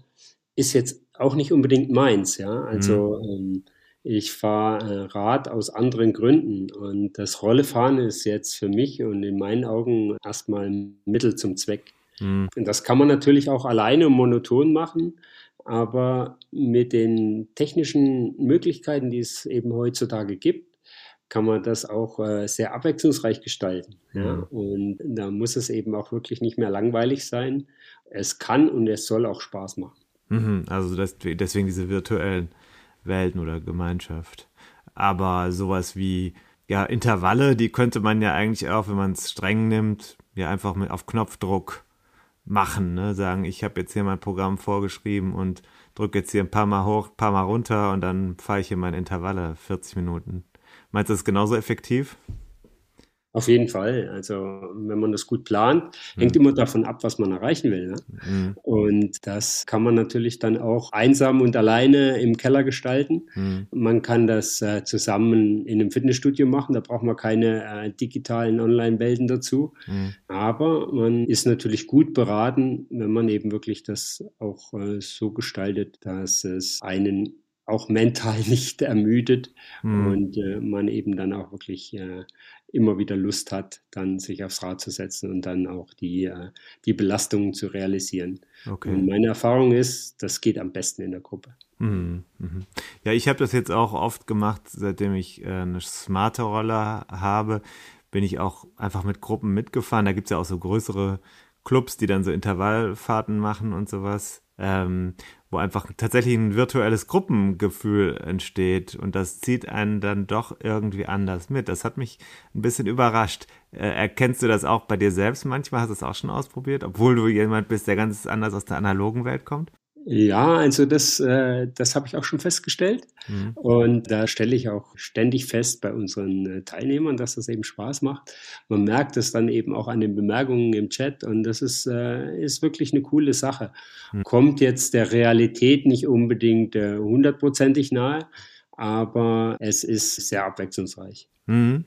ist jetzt auch nicht unbedingt meins, ja. Also ähm, ich fahre äh, Rad aus anderen Gründen und das Rollefahren ist jetzt für mich und in meinen Augen erstmal ein Mittel zum Zweck. Hm. Und das kann man natürlich auch alleine monoton machen, aber mit den technischen Möglichkeiten, die es eben heutzutage gibt, kann man das auch äh, sehr abwechslungsreich gestalten. Ja? Mhm. Und da muss es eben auch wirklich nicht mehr langweilig sein. Es kann und es soll auch Spaß machen. Mhm, also das, deswegen diese virtuellen Welten oder Gemeinschaft. Aber sowas wie ja, Intervalle, die könnte man ja eigentlich auch, wenn man es streng nimmt, ja einfach mit auf Knopfdruck machen. Ne? Sagen, ich habe jetzt hier mein Programm vorgeschrieben und drücke jetzt hier ein paar Mal hoch, ein paar Mal runter und dann fahre ich hier meine Intervalle 40 Minuten. Meinst du das ist genauso effektiv? Auf jeden Fall. Also wenn man das gut plant, hängt immer davon ab, was man erreichen will. Ne? Mhm. Und das kann man natürlich dann auch einsam und alleine im Keller gestalten. Mhm. Man kann das äh, zusammen in einem Fitnessstudio machen. Da braucht man keine äh, digitalen Online-Welten dazu. Mhm. Aber man ist natürlich gut beraten, wenn man eben wirklich das auch äh, so gestaltet, dass es einen auch mental nicht ermüdet Mhm. und äh, man eben dann auch wirklich äh, immer wieder Lust hat, dann sich aufs Rad zu setzen und dann auch die, äh, die Belastungen zu realisieren. Und Okay. meine Erfahrung ist, das geht am besten in der Gruppe. Mhm. Mhm. Ja, ich habe das jetzt auch oft gemacht, seitdem ich äh, eine smarte Rolle habe, bin ich auch einfach mit Gruppen mitgefahren. Da gibt's ja auch so größere Clubs, die dann so Intervallfahrten machen und sowas, ähm, wo einfach tatsächlich ein virtuelles Gruppengefühl entsteht und das zieht einen dann doch irgendwie anders mit. Das hat mich ein bisschen überrascht. Äh, erkennst du das auch bei dir selbst manchmal? Hast du es auch schon ausprobiert, obwohl du jemand bist, der ganz anders aus der analogen Welt kommt? Ja, also das, äh, das habe ich auch schon festgestellt. Mhm. Und da stelle ich auch ständig fest bei unseren äh, Teilnehmern, dass das eben Spaß macht. Man merkt es dann eben auch an den Bemerkungen im Chat und das ist, äh, ist wirklich eine coole Sache. Kommt jetzt der Realität nicht unbedingt äh, hundertprozentig nahe, aber es ist sehr abwechslungsreich. Mhm.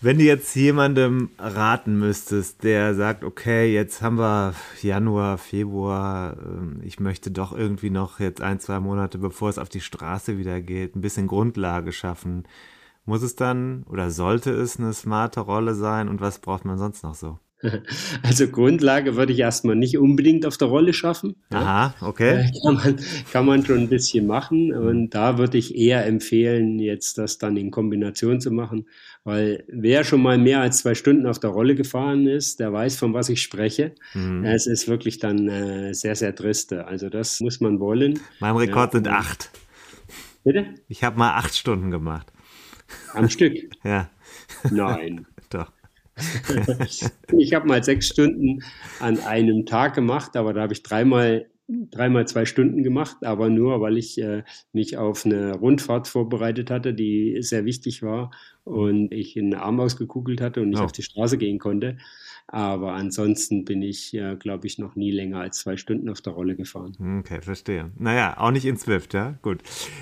Wenn du jetzt jemandem raten müsstest, der sagt, okay, jetzt haben wir Januar, Februar, ähm, ich möchte doch irgendwie noch jetzt ein, zwei Monate, bevor es auf die Straße wieder geht, ein bisschen Grundlage schaffen. Muss es dann oder sollte es eine smarte Rolle sein und was braucht man sonst noch so? Also Grundlage würde ich erstmal nicht unbedingt auf der Rolle schaffen. Aha, okay. Äh, Kann man, kann man schon ein bisschen machen. Und da würde ich eher empfehlen, jetzt das dann in Kombination zu machen. Weil wer schon mal mehr als zwei Stunden auf der Rolle gefahren ist, der weiß, von was ich spreche. Mhm. Es ist wirklich dann äh, sehr, sehr triste. Also das muss man wollen. Mein Rekord Ja. sind acht. Bitte? Ich habe mal acht Stunden gemacht. Am Stück? Ja, Nein. doch. Ich habe mal sechs Stunden an einem Tag gemacht, aber da habe ich dreimal, dreimal zwei Stunden gemacht, aber nur, weil ich äh, mich auf eine Rundfahrt vorbereitet hatte, die sehr wichtig war und ich einen Arm ausgekugelt hatte und nicht Oh. auf die Straße gehen konnte. Aber ansonsten bin ich, äh, glaube ich, noch nie länger als zwei Stunden auf der Rolle gefahren. Okay, verstehe. Naja, auch nicht in Zwift, ja? Gut.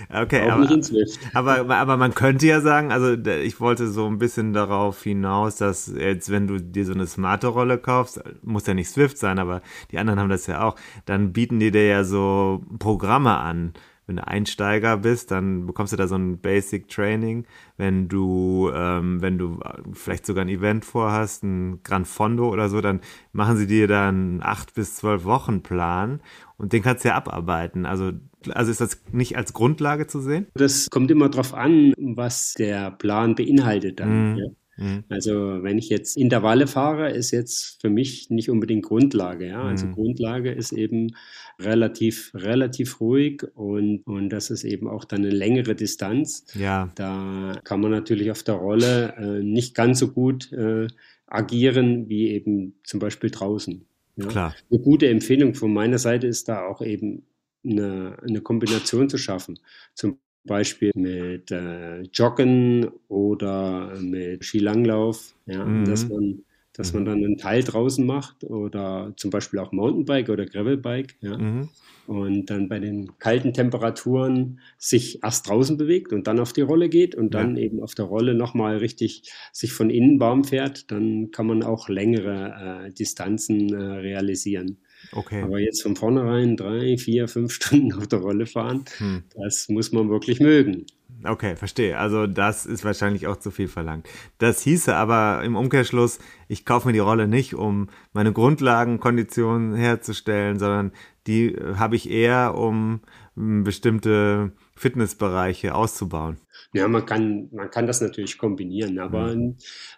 Okay, Auch aber, nicht in Zwift. aber, aber man könnte ja sagen, also ich wollte so ein bisschen darauf hinaus, dass jetzt, wenn du dir so eine smarte Rolle kaufst, muss ja nicht Swift sein, aber die anderen haben das ja auch, dann bieten die dir ja so Programme an. Wenn du Einsteiger bist, dann bekommst du da so ein Basic Training. Wenn du, ähm, wenn du vielleicht sogar ein Event vorhast, ein Gran Fondo oder so, dann machen sie dir dann acht bis zwölf Wochen Plan und den kannst du ja abarbeiten. Also, also ist das nicht als Grundlage zu sehen? Das kommt immer darauf an, was der Plan beinhaltet dann. Mhm. Ja. Mhm. Also wenn ich jetzt Intervalle fahre, ist jetzt für mich nicht unbedingt Grundlage. Ja? Also Mhm. Grundlage ist eben relativ, relativ ruhig und, und das ist eben auch dann eine längere Distanz. Ja, Da kann man natürlich auf der Rolle äh, nicht ganz so gut äh, agieren wie eben zum Beispiel draußen. Ja? klar. Eine gute Empfehlung von meiner Seite ist da auch eben eine, eine Kombination zu schaffen. Zum Beispiel mit äh, Joggen oder mit Skilanglauf, ja, Mhm. dass man dass man dann einen Teil draußen macht oder zum Beispiel auch Mountainbike oder Gravelbike, ja, Mhm. und dann bei den kalten Temperaturen sich erst draußen bewegt und dann auf die Rolle geht und dann eben auf der Rolle nochmal richtig sich von innen warm fährt, dann kann man auch längere äh, Distanzen äh, realisieren. Okay. Aber jetzt von vornherein drei, vier, fünf Stunden auf der Rolle fahren, Hm. das muss man wirklich mögen. Okay, verstehe. Also das ist wahrscheinlich auch zu viel verlangt. Das hieße aber im Umkehrschluss, ich kaufe mir die Rolle nicht, um meine Grundlagenkonditionen herzustellen, sondern die äh, habe ich eher, um m, bestimmte Fitnessbereiche auszubauen. Ja, man kann, man kann das natürlich kombinieren, aber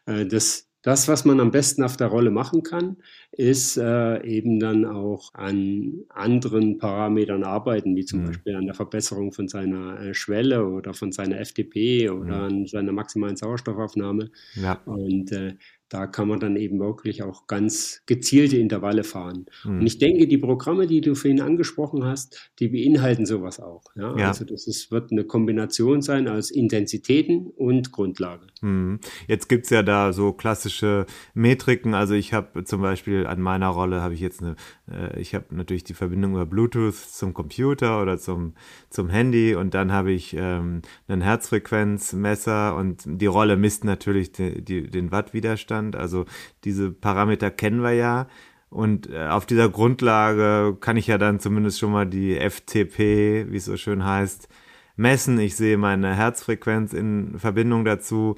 äh, das, das, was man am besten auf der Rolle machen kann, ist äh, eben dann auch an anderen Parametern arbeiten, wie zum Mhm. Beispiel an der Verbesserung von seiner äh, Schwelle oder von seiner FTP oder an seiner maximalen Sauerstoffaufnahme. Ja. Und äh, da kann man dann eben wirklich auch ganz gezielte Intervalle fahren. Mhm. Und ich denke, die Programme, die du vorhin angesprochen hast, die beinhalten sowas auch. Ja? Ja. Also das ist, wird eine Kombination sein aus Intensitäten und Grundlage. Mhm. Jetzt gibt's ja da so klassische Metriken. Also ich habe zum Beispiel an meiner Rolle habe ich jetzt eine, äh, ich habe natürlich die Verbindung über Bluetooth zum Computer oder zum, zum Handy und dann habe ich ähm, einen Herzfrequenzmesser und die Rolle misst natürlich die, die, den Wattwiderstand. Also diese Parameter kennen wir ja. Und äh, auf dieser Grundlage kann ich ja dann zumindest schon mal die FTP, wie es so schön heißt, messen. Ich sehe meine Herzfrequenz in Verbindung dazu.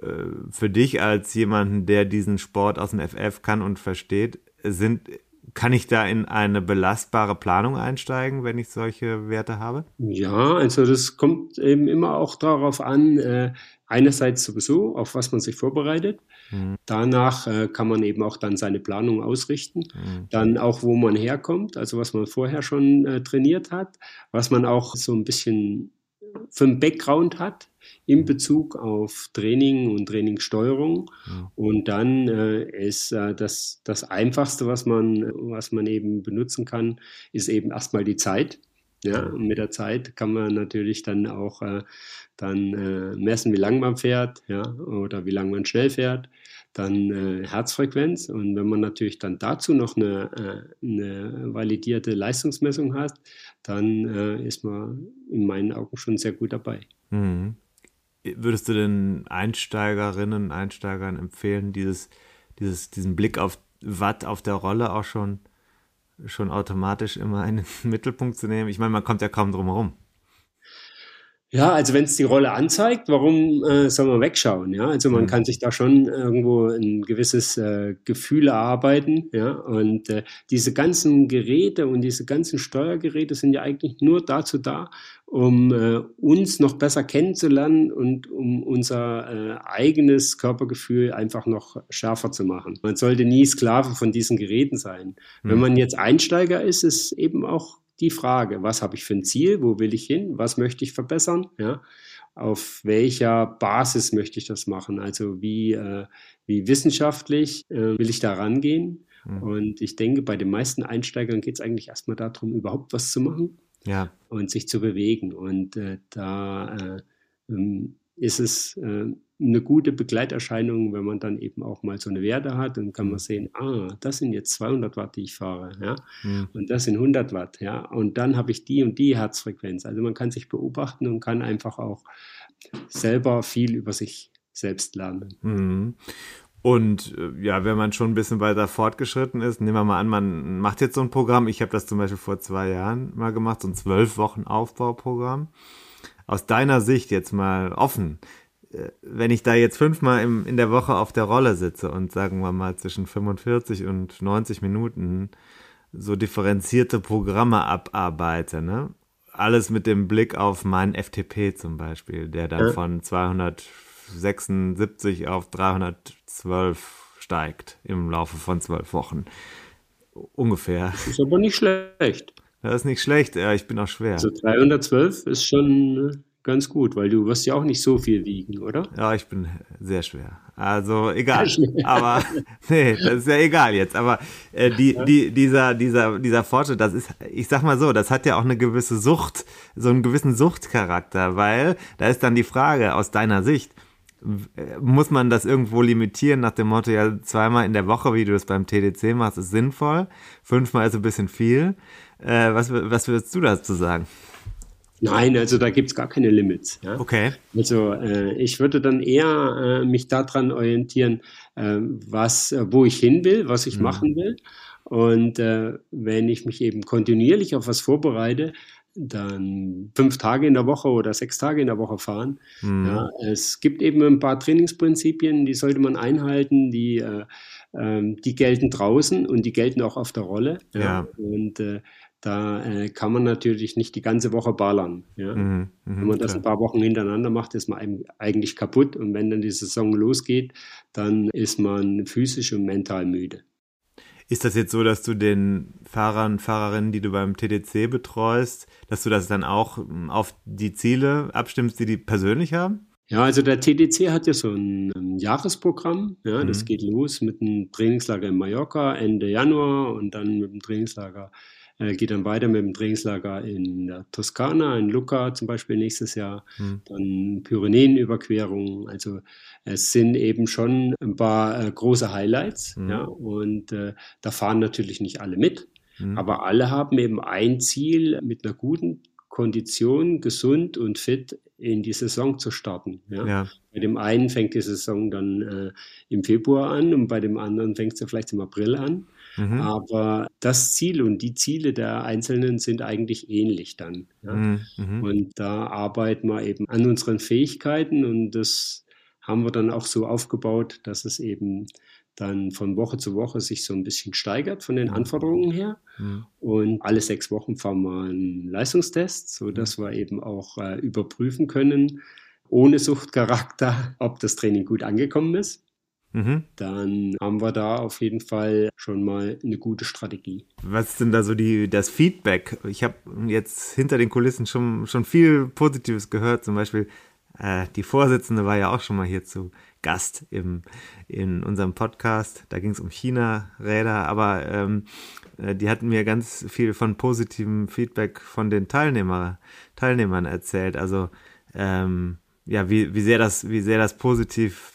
Äh, Für dich als jemanden, der diesen Sport aus dem FF kann und versteht, sind, kann ich da in eine belastbare Planung einsteigen, wenn ich solche Werte habe? Ja, also das kommt eben immer auch darauf an, äh, einerseits sowieso, auf was man sich vorbereitet. Mhm. Danach äh, kann man eben auch dann seine Planung ausrichten. Mhm. Dann auch, wo man herkommt, also was man vorher schon äh, trainiert hat, was man auch so ein bisschen für einen Background hat in Bezug auf Training und Trainingssteuerung. Mhm. Und dann äh, ist äh, das, das Einfachste, was man, was man eben benutzen kann, ist eben erstmal die Zeit. Ja, und mit der Zeit kann man natürlich dann auch äh, dann äh, messen, wie lang man fährt, ja, oder wie lange man schnell fährt, dann äh, Herzfrequenz. Und wenn man natürlich dann dazu noch eine, äh, eine validierte Leistungsmessung hat, dann äh, ist man in meinen Augen schon sehr gut dabei. Mhm. Würdest du den Einsteigerinnen und Einsteigern empfehlen, dieses, dieses, diesen Blick auf Watt auf der Rolle auch schon, schon automatisch immer in den Mittelpunkt zu nehmen? Ich meine, man kommt ja kaum drum herum. Ja, also wenn es die Rolle anzeigt, warum äh, soll man wegschauen? Ja, also man Mhm. kann sich da schon irgendwo ein gewisses äh, Gefühl erarbeiten. Ja, und äh, diese ganzen Geräte und diese ganzen Steuergeräte sind ja eigentlich nur dazu da, um äh, uns noch besser kennenzulernen und um unser äh, eigenes Körpergefühl einfach noch schärfer zu machen. Man sollte nie Sklave von diesen Geräten sein. Wenn Mhm. man jetzt Einsteiger ist, ist eben auch die Frage, was habe ich für ein Ziel, wo will ich hin, was möchte ich verbessern, ja, auf welcher Basis möchte ich das machen, also wie, äh, wie wissenschaftlich äh, will ich da rangehen. Mhm. Und ich denke, bei den meisten Einsteigern geht es eigentlich erstmal darum, überhaupt was zu machen Ja. und sich zu bewegen. Und äh, da äh, ähm, ist es äh, eine gute Begleiterscheinung, wenn man dann eben auch mal so eine Werte hat und kann man sehen, ah, das sind jetzt 200 Watt, die ich fahre, ja, Mhm. und das sind 100 Watt, ja, und dann habe ich die und die Herzfrequenz. Also man kann sich beobachten und kann einfach auch selber viel über sich selbst lernen. Mhm. Und äh, ja, wenn man schon ein bisschen weiter fortgeschritten ist, nehmen wir mal an, man macht jetzt so ein Programm. Ich habe das zum Beispiel vor zwei Jahren mal gemacht, so ein zwölf Wochen Aufbauprogramm. Aus deiner Sicht jetzt mal offen, äh, wenn ich da jetzt fünfmal im, in der Woche auf der Rolle sitze und sagen wir mal zwischen 45 und 90 Minuten so differenzierte Programme abarbeite, ne? Alles mit dem Blick auf meinen FTP zum Beispiel, der dann Ja. von 276 auf 312 steigt im Laufe von zwölf Wochen. Ungefähr. Ist aber nicht schlecht. Das ist nicht schlecht, ja, ich bin auch schwer. Also 312 ist schon äh, ganz gut, weil du wirst ja auch nicht so viel wiegen, oder? Ja, ich bin sehr schwer. Also egal. Aber nee, das ist ja egal jetzt. Aber äh, die, die, dieser, dieser, dieser Fortschritt, das ist, ich sag mal so, das hat ja auch eine gewisse Sucht, so einen gewissen Suchtcharakter, weil da ist dann die Frage aus deiner Sicht, äh, muss man das irgendwo limitieren nach dem Motto, ja, zweimal in der Woche, wie du es beim TDC machst, ist sinnvoll, fünfmal ist ein bisschen viel. Äh, was, was würdest du dazu sagen? Nein, also da gibt es gar keine Limits. Ja? Okay. Also äh, ich würde dann eher äh, mich daran orientieren, äh, was, äh, wo ich hin will, was ich Mhm. machen will. Und äh, wenn ich mich eben kontinuierlich auf was vorbereite, dann fünf Tage in der Woche oder sechs Tage in der Woche fahren. Mhm. Ja, es gibt eben ein paar Trainingsprinzipien, die sollte man einhalten, die, äh, ähm, die gelten draußen und die gelten auch auf der Rolle. Ja. Und da äh, kann man natürlich nicht die ganze Woche ballern. Ja? Mhm, mhm, Wenn man das klar. ein paar Wochen hintereinander macht, ist man eigentlich kaputt. Und wenn dann die Saison losgeht, dann ist man physisch und mental müde. Ist das jetzt so, dass du den Fahrern, Fahrerinnen, die du beim TDC betreust, dass du das dann auch ähm, auf die Ziele abstimmst, die die persönlich haben? Ja, also der TDC hat ja so ein, ähm, Jahresprogramm. Ja, das Mhm. geht los mit einem Trainingslager in Mallorca Ende Januar und dann mit dem Trainingslager, geht dann weiter mit dem Trainingslager in der Toskana, in Lucca zum Beispiel nächstes Jahr, Mhm. dann Pyrenäenüberquerungen. Also es sind eben schon ein paar äh, große Highlights. Mhm. Ja, und äh, da fahren natürlich nicht alle mit. Mhm. Aber alle haben eben ein Ziel, mit einer guten Kondition, gesund und fit in die Saison zu starten. Ja? Ja. Bei dem einen fängt die Saison dann äh, im Februar an und bei dem anderen fängt sie vielleicht im April an. Mhm. Aber das Ziel und die Ziele der Einzelnen sind eigentlich ähnlich dann. Ja? Mhm. Mhm. Und da arbeiten wir eben an unseren Fähigkeiten und das haben wir dann auch so aufgebaut, dass es eben dann von Woche zu Woche sich so ein bisschen steigert von den Anforderungen her. Mhm. Und alle sechs Wochen fahren wir einen Leistungstest, sodass wir eben auch äh, überprüfen können, ohne Suchtcharakter, ob das Training gut angekommen ist. Mhm. Dann haben wir da auf jeden Fall schon mal eine gute Strategie. Was ist denn da so die, das Feedback? Ich habe jetzt hinter den Kulissen schon, schon viel Positives gehört. Zum Beispiel, äh, die Vorsitzende war ja auch schon mal hier zu Gast im, in unserem Podcast. Da ging es um China-Räder, aber ähm, äh, die hatten mir ganz viel von positivem Feedback von den Teilnehmer, Teilnehmern erzählt. Also ähm, ja, wie, wie sehr das, wie sehr das positiv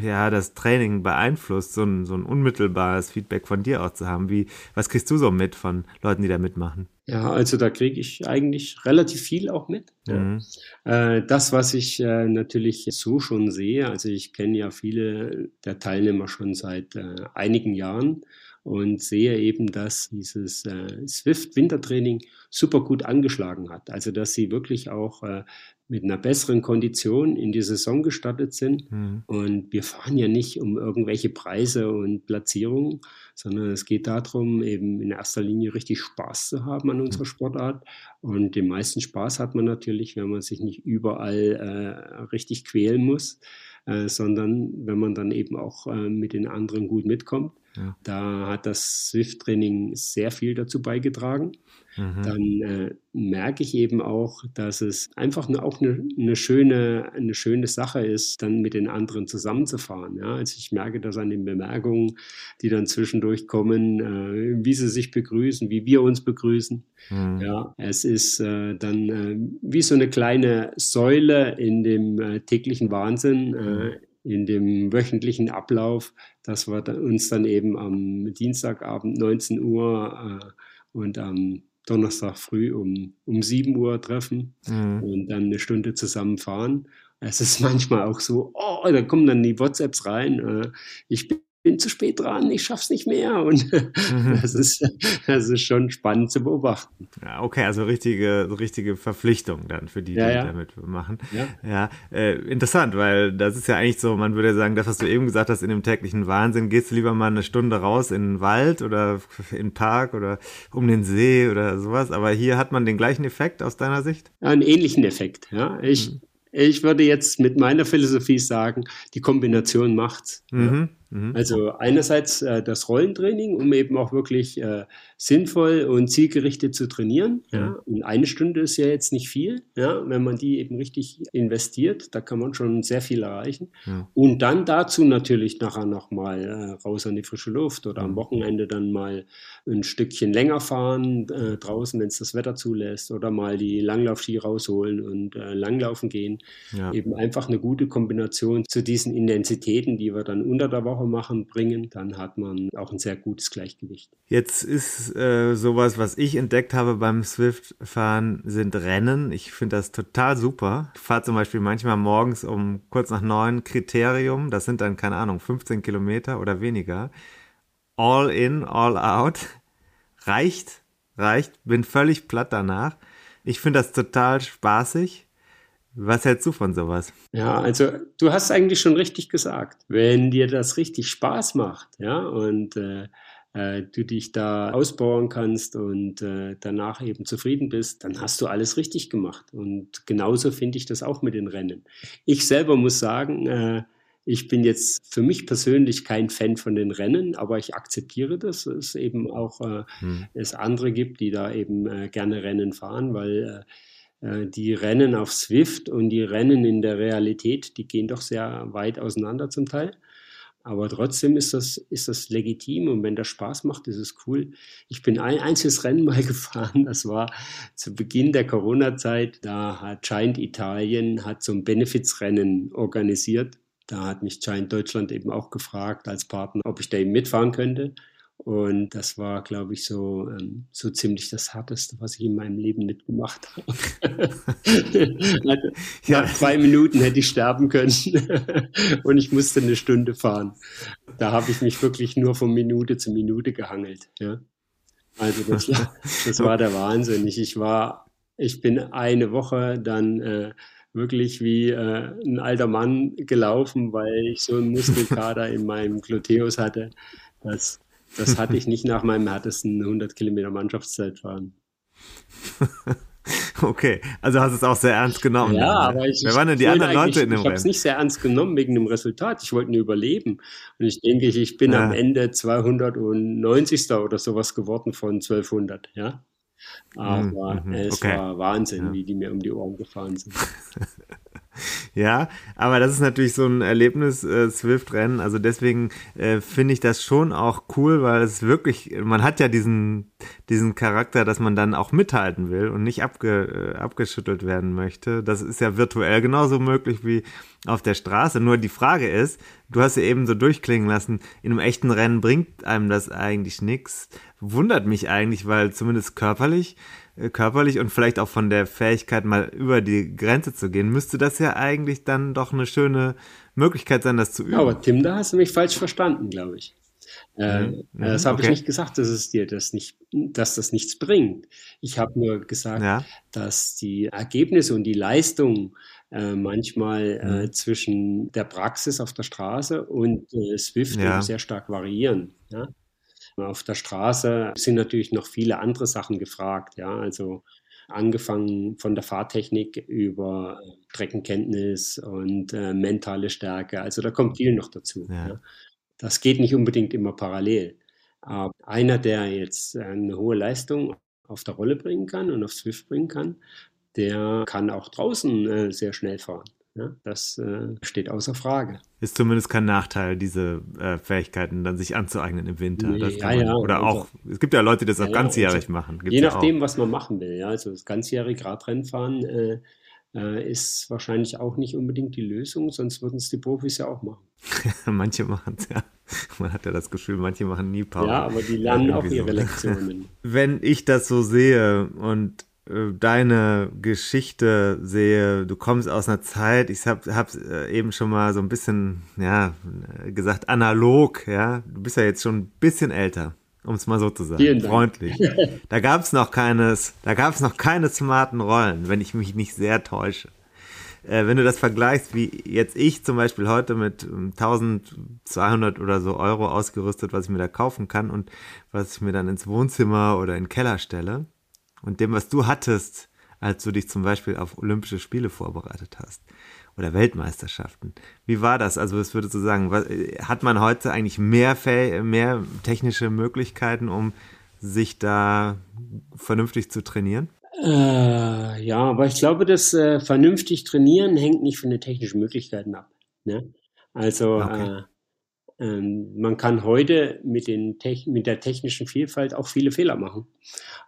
ja, das Training beeinflusst, so ein, so ein unmittelbares Feedback von dir auch zu haben. Wie, was kriegst du so mit von Leuten, die da mitmachen? Ja, also da kriege ich eigentlich relativ viel auch mit. Mhm. Äh, das, was ich äh, natürlich so schon sehe, also ich kenne ja viele der Teilnehmer schon seit äh, einigen Jahren und sehe eben, dass dieses äh, Swift-Wintertraining super gut angeschlagen hat. Also dass sie wirklich auch mit einer besseren Kondition in die Saison gestartet sind. Mhm. Und wir fahren ja nicht um irgendwelche Preise und Platzierungen, sondern es geht darum, eben in erster Linie richtig Spaß zu haben an unserer Sportart. Und den meisten Spaß hat man natürlich, wenn man sich nicht überall äh, richtig quälen muss, äh, sondern wenn man dann eben auch äh, mit den anderen gut mitkommt. Ja. Da hat das Swift-Training sehr viel dazu beigetragen. Mhm. Dann äh, merke ich eben auch, dass es einfach ne, auch eine, eine, schöne, eine schöne Sache ist, dann mit den anderen zusammenzufahren. Ja? Also ich merke das an den Bemerkungen, die dann zwischendurch kommen, äh, wie sie sich begrüßen, wie wir uns begrüßen. Mhm. Ja, es ist äh, dann äh, wie so eine kleine Säule in dem äh, täglichen Wahnsinn, äh, in dem wöchentlichen Ablauf, dass wir uns dann eben am Dienstagabend 19 Uhr äh, und am Donnerstag früh um, um 7 Uhr treffen Mhm. und dann eine Stunde zusammen fahren. Es ist manchmal auch so, oh, da kommen dann die WhatsApps rein, äh, ich bin bin zu spät dran, ich schaff's nicht mehr. Und Mhm. das, ist, das ist schon spannend zu beobachten. Ja, okay, also richtige, richtige Verpflichtung dann für die, die Ja, ja. damit machen. Ja. Äh, interessant, weil das ist ja eigentlich so, man würde sagen, das, was du eben gesagt hast, in dem täglichen Wahnsinn, gehst du lieber mal eine Stunde raus in den Wald oder in den Park oder um den See oder sowas, aber hier hat man den gleichen Effekt aus deiner Sicht? Einen ähnlichen Effekt. Ja. Ich, Mhm. ich würde jetzt mit meiner Philosophie sagen, die Kombination macht's. Mhm. Mhm. Also einerseits äh, das Rollentraining, um eben auch wirklich äh, sinnvoll und zielgerichtet zu trainieren. Ja. Und eine Stunde ist ja jetzt nicht viel, ja, wenn man die eben richtig investiert, da kann man schon sehr viel erreichen. Ja. Und dann dazu natürlich nachher nochmal äh, raus an die frische Luft oder Mhm. am Wochenende dann mal ein Stückchen länger fahren äh, draußen, wenn es das Wetter zulässt, oder mal die Langlaufski rausholen und äh, langlaufen gehen. Eben einfach eine gute Kombination zu diesen Intensitäten, die wir dann unter der Woche machen, bringen, dann hat man auch ein sehr gutes Gleichgewicht. Jetzt ist äh, sowas, was ich entdeckt habe beim Swift-Fahren, sind Rennen. Ich finde das total super. Ich fahre zum Beispiel manchmal morgens um kurz nach neun Kriterium. Das sind dann, keine Ahnung, 15 Kilometer oder weniger. All in, all out. Reicht, reicht. Bin völlig platt danach. Ich finde das total spaßig. Was hältst du von sowas? Ja, also du hast eigentlich schon richtig gesagt. Wenn dir das richtig Spaß macht, ja, und äh, äh, du dich da ausbauen kannst und äh, danach eben zufrieden bist, dann hast du alles richtig gemacht. Und genauso finde ich das auch mit den Rennen. Ich selber muss sagen, äh, ich bin jetzt für mich persönlich kein Fan von den Rennen, aber ich akzeptiere das, dass es eben auch äh, Hm. es andere gibt, die da eben äh, gerne Rennen fahren, weil äh, äh, die Rennen auf Swift und die Rennen in der Realität, die gehen doch sehr weit auseinander zum Teil. Aber trotzdem ist das, ist das legitim und wenn das Spaß macht, ist es cool. Ich bin ein einziges Rennen mal gefahren, das war zu Beginn der Corona-Zeit. Da hat Giant Italien hat so ein Benefizrennen organisiert. Da hat mich Giant Deutschland eben auch gefragt als Partner, ob ich da eben mitfahren könnte. Und das war, glaube ich, so, ähm, so ziemlich das Härteste, was ich in meinem Leben mitgemacht habe. also, Ja. Nach zwei Minuten hätte ich sterben können und ich musste eine Stunde fahren. Da habe ich mich wirklich nur von Minute zu Minute gehangelt. Ja. Also das, das war der Wahnsinn. Ich, ich war, ich bin eine Woche dann äh, wirklich wie äh, ein alter Mann gelaufen, weil ich so einen Muskelkater in meinem Gluteus hatte. Das, das hatte ich nicht nach meinem härtesten 100 Kilometer Mannschaftszeit fahren. Okay, also hast du es auch sehr ernst genommen. Ja, ne? aber ich, Wer waren denn die anderen Leute in dem Ich habe es nicht sehr ernst genommen wegen dem Resultat. Ich wollte nur überleben. Und ich denke, ich, bin Ja. am Ende 290. oder sowas geworden von 1200. Ja. Aber Mhm, mhm, es okay. war Wahnsinn, Ja. wie die mir um die Ohren gefahren sind. Ja, aber das ist natürlich so ein Erlebnis, äh, Swift-Rennen. Also deswegen äh, finde ich das schon auch cool, weil es wirklich, man hat ja diesen, diesen Charakter, dass man dann auch mithalten will und nicht abge, äh, abgeschüttelt werden möchte. Das ist ja virtuell genauso möglich wie auf der Straße. Nur die Frage ist, du hast ja eben so durchklingen lassen, in einem echten Rennen bringt einem das eigentlich nichts. Wundert mich eigentlich, weil zumindest körperlich körperlich und vielleicht auch von der Fähigkeit, mal über die Grenze zu gehen, müsste das ja eigentlich dann doch eine schöne Möglichkeit sein, das zu üben. Ja, aber Tim, da hast du mich falsch verstanden, glaube ich. Äh, Mhm, das habe okay. ich nicht gesagt, dass es dir das nicht, dass das nichts bringt. Ich habe nur gesagt, Ja. dass die Ergebnisse und die Leistung äh, manchmal äh, Mhm. zwischen der Praxis auf der Straße und äh, Swift Ja. sehr stark variieren. Ja? Auf der Straße sind natürlich noch viele andere Sachen gefragt. Ja? Also angefangen von der Fahrtechnik über äh, Streckenkenntnis und äh, mentale Stärke. Also da kommt viel noch dazu. Ja. Ja? Das geht nicht unbedingt immer parallel. Aber einer, der jetzt äh, eine hohe Leistung auf der Rolle bringen kann und auf Swift bringen kann, der kann auch draußen äh, sehr schnell fahren. Ja? Das äh, steht außer Frage. Ist zumindest kein Nachteil, diese äh, Fähigkeiten dann sich anzueignen im Winter. Nee, ja, man, ja, oder also- auch, es gibt ja Leute, die das auch ganzjährig also machen. Gibt's Je nachdem, was man machen will. Ja? Also das ganzjährige Radrennfahren äh, äh, ist wahrscheinlich auch nicht unbedingt die Lösung, sonst würden es die Profis ja auch machen. manche machen es ja. Man hat ja das Gefühl, manche machen nie Pause. Ja, aber die lernen auch ihre so. Lektionen. Wenn ich das so sehe und deine Geschichte sehe, du kommst aus einer Zeit, ich habe hab's äh, eben schon mal so ein bisschen, ja, äh, gesagt, analog, ja. Du bist ja jetzt schon ein bisschen älter, um es mal so zu sagen. Freundlich. Da gab es noch keines, da gab es noch keine smarten Rollen, wenn ich mich nicht sehr täusche. Äh, wenn du das vergleichst, wie jetzt ich zum Beispiel heute mit ähm, 1200 oder so Euro ausgerüstet, was ich mir da kaufen kann und was ich mir dann ins Wohnzimmer oder in den Keller stelle und dem, was du hattest, als du dich zum Beispiel auf Olympische Spiele vorbereitet hast oder Weltmeisterschaften. Wie war das? Also, was würdest du sagen? Was, äh, hat man heute eigentlich mehr, mehr technische Möglichkeiten, um sich da vernünftig zu trainieren? Äh, ja, aber ich glaube, das äh, vernünftig trainieren hängt nicht von den technischen Möglichkeiten ab. Ne? Also Okay. äh, man kann heute mit, mit der technischen Vielfalt auch viele Fehler machen.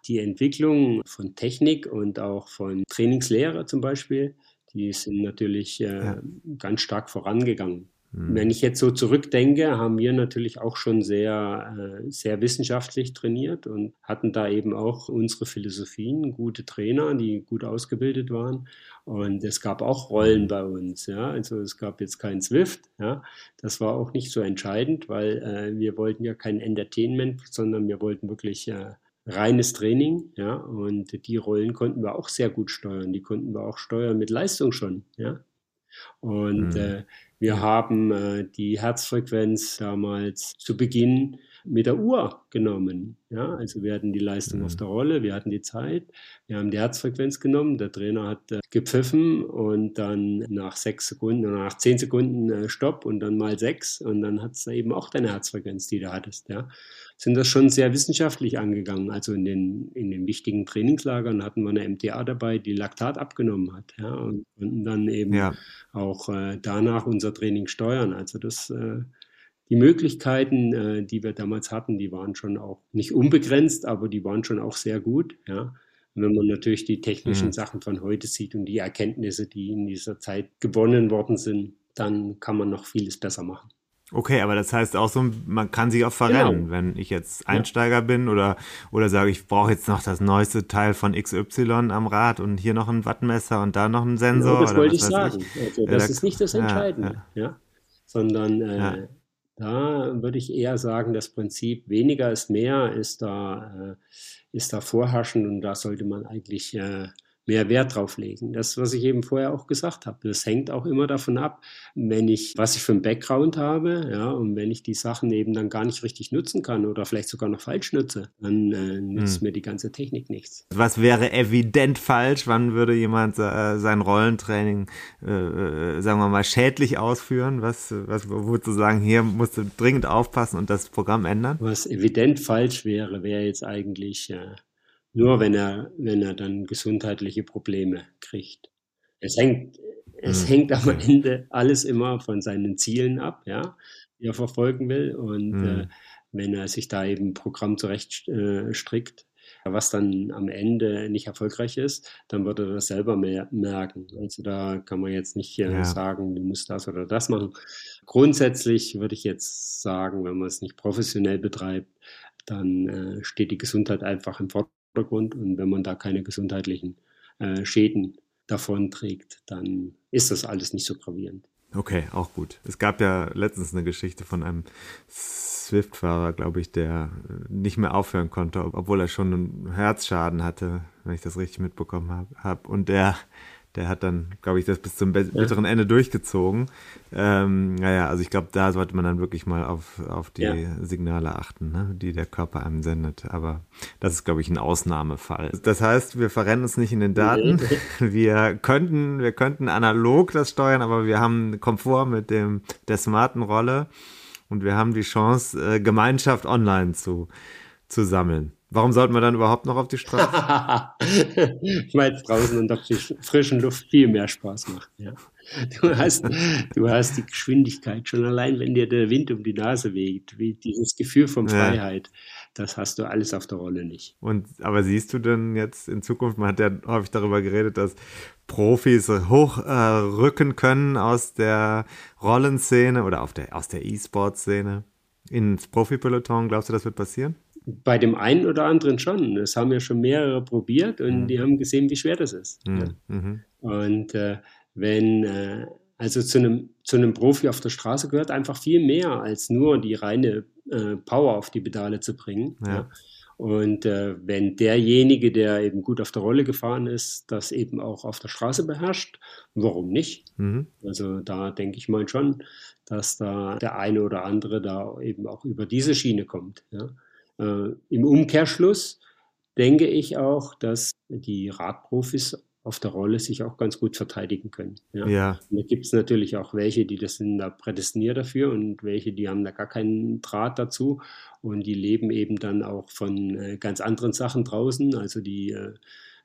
Die Entwicklung von Technik und auch von Trainingslehre zum Beispiel, die sind natürlich äh, Ja. ganz stark vorangegangen. Hm. Wenn ich jetzt so zurückdenke, haben wir natürlich auch schon sehr, äh, sehr wissenschaftlich trainiert und hatten da eben auch unsere Philosophien, gute Trainer, die gut ausgebildet waren. Und es gab auch Rollen bei uns, ja. Also es gab jetzt kein Swift, ja. Das war auch nicht so entscheidend, weil äh, wir wollten ja kein Entertainment, sondern wir wollten wirklich äh, reines Training, ja. Und die Rollen konnten wir auch sehr gut steuern. Die konnten wir auch steuern mit Leistung schon, ja. Und Mhm. äh, wir haben äh, die Herzfrequenz damals zu Beginn mit der Uhr genommen. Ja, also wir hatten die Leistung Mhm. auf der Rolle, wir hatten die Zeit, wir haben die Herzfrequenz genommen, der Trainer hat äh, gepfiffen und dann nach sechs Sekunden oder nach zehn Sekunden äh, Stopp und dann mal sechs und dann hat es eben auch deine Herzfrequenz, die du hattest. Ja. Sind das schon sehr wissenschaftlich angegangen. Also in den, in den wichtigen Trainingslagern hatten wir eine MTA dabei, die Laktat abgenommen hat. Ja, und konnten dann eben Ja. auch äh, danach unser Training steuern. Also das, äh, die Möglichkeiten, äh, die wir damals hatten, die waren schon auch nicht unbegrenzt, aber die waren schon auch sehr gut. Ja. Und wenn man natürlich die technischen Mhm. Sachen von heute sieht und die Erkenntnisse, die in dieser Zeit gewonnen worden sind, dann kann man noch vieles besser machen. Okay, aber das heißt auch so, man kann sich auch verrennen, Genau. wenn ich jetzt Einsteiger bin oder, oder sage, ich brauche jetzt noch das neueste Teil von XY am Rad und hier noch ein Wattmesser und da noch ein Sensor. Genau, das wollte ich sagen. ich. Also Ja, das da- ist nicht das ja, Entscheidende, ja, sondern äh, Ja. Da würde ich eher sagen, das Prinzip weniger ist mehr ist da, äh, ist da vorherrschend und da sollte man eigentlich äh, mehr Wert drauf legen. Das, was ich eben vorher auch gesagt habe, das hängt auch immer davon ab, wenn ich, was ich für einen Background habe, ja, und wenn ich die Sachen eben dann gar nicht richtig nutzen kann oder vielleicht sogar noch falsch nutze, dann äh, nützt Hm. mir die ganze Technik nichts. Was wäre evident falsch? Wann würde jemand äh, sein Rollentraining, äh, äh, sagen wir mal, schädlich ausführen? Was, was würdest du sagen, hier musst du dringend aufpassen und das Programm ändern? Was evident falsch wäre, wäre jetzt eigentlich äh, nur, wenn er, wenn er dann gesundheitliche Probleme kriegt. Es hängt, es Hm, hängt am. Ende alles immer von seinen Zielen ab, ja, die er verfolgen will. Und Hm. äh, wenn er sich da eben ein Programm zurecht äh, strickt, was dann am Ende nicht erfolgreich ist, dann wird er das selber mer merken. Also da kann man jetzt nicht äh, Ja. sagen, du musst das oder das machen. Grundsätzlich würde ich jetzt sagen, wenn man es nicht professionell betreibt, dann äh, steht die Gesundheit einfach im Vordergrund und wenn man da keine gesundheitlichen äh, Schäden davon trägt, dann ist das alles nicht so gravierend. Okay, auch gut. Es gab ja letztens eine Geschichte von einem Swift-Fahrer, glaube ich, der äh, nicht mehr aufhören konnte, obwohl er schon einen Herzschaden hatte, wenn ich das richtig mitbekommen habe. Hab. Und der, der hat dann, glaube ich, das bis zum bitteren Ende durchgezogen. Ähm, naja, also ich glaube, da sollte man dann wirklich mal auf, auf die Ja. Signale achten, ne, die der Körper einem sendet. Aber das ist, glaube ich, ein Ausnahmefall. Das heißt, wir verrennen uns nicht in den Daten. Wir könnten, wir könnten analog das steuern, aber wir haben Komfort mit dem, der smarten Rolle und wir haben die Chance, äh, Gemeinschaft online zu, zu sammeln. Warum sollten wir dann überhaupt noch auf die Straße? Weil es draußen unter frisch- frischen Luft viel mehr Spaß macht. Ja. Du, hast, du hast die Geschwindigkeit schon allein, wenn dir der Wind um die Nase weht, wie dieses Gefühl von Ja. Freiheit, das hast du alles auf der Rolle nicht. Und aber siehst du denn jetzt in Zukunft, man hat ja häufig darüber geredet, dass Profis hochrücken äh, können aus der Rollenszene oder der, aus der E-Sport-Szene ins Profi-Peloton. Glaubst du, das wird passieren? Bei dem einen oder anderen schon. Das haben ja schon mehrere probiert und die haben gesehen, wie schwer das ist. Ja. Mhm. Mhm. Und äh, wenn, äh, also zu einem, zu einem Profi auf der Straße gehört einfach viel mehr als nur die reine äh, Power auf die Pedale zu bringen. Ja. Ja. Und äh, wenn derjenige, der eben gut auf der Rolle gefahren ist, das eben auch auf der Straße beherrscht, warum nicht? Mhm. Also da denke ich mal schon, dass da der eine oder andere da eben auch über diese Schiene kommt. Ja. Äh, Im Umkehrschluss denke ich auch, dass die Radprofis auf der Rolle sich auch ganz gut verteidigen können. Ja. Ja, da gibt es natürlich auch welche, die das sind da prädestiniert dafür und welche, die haben da gar keinen Draht dazu und die leben eben dann auch von äh, ganz anderen Sachen draußen. Also die äh,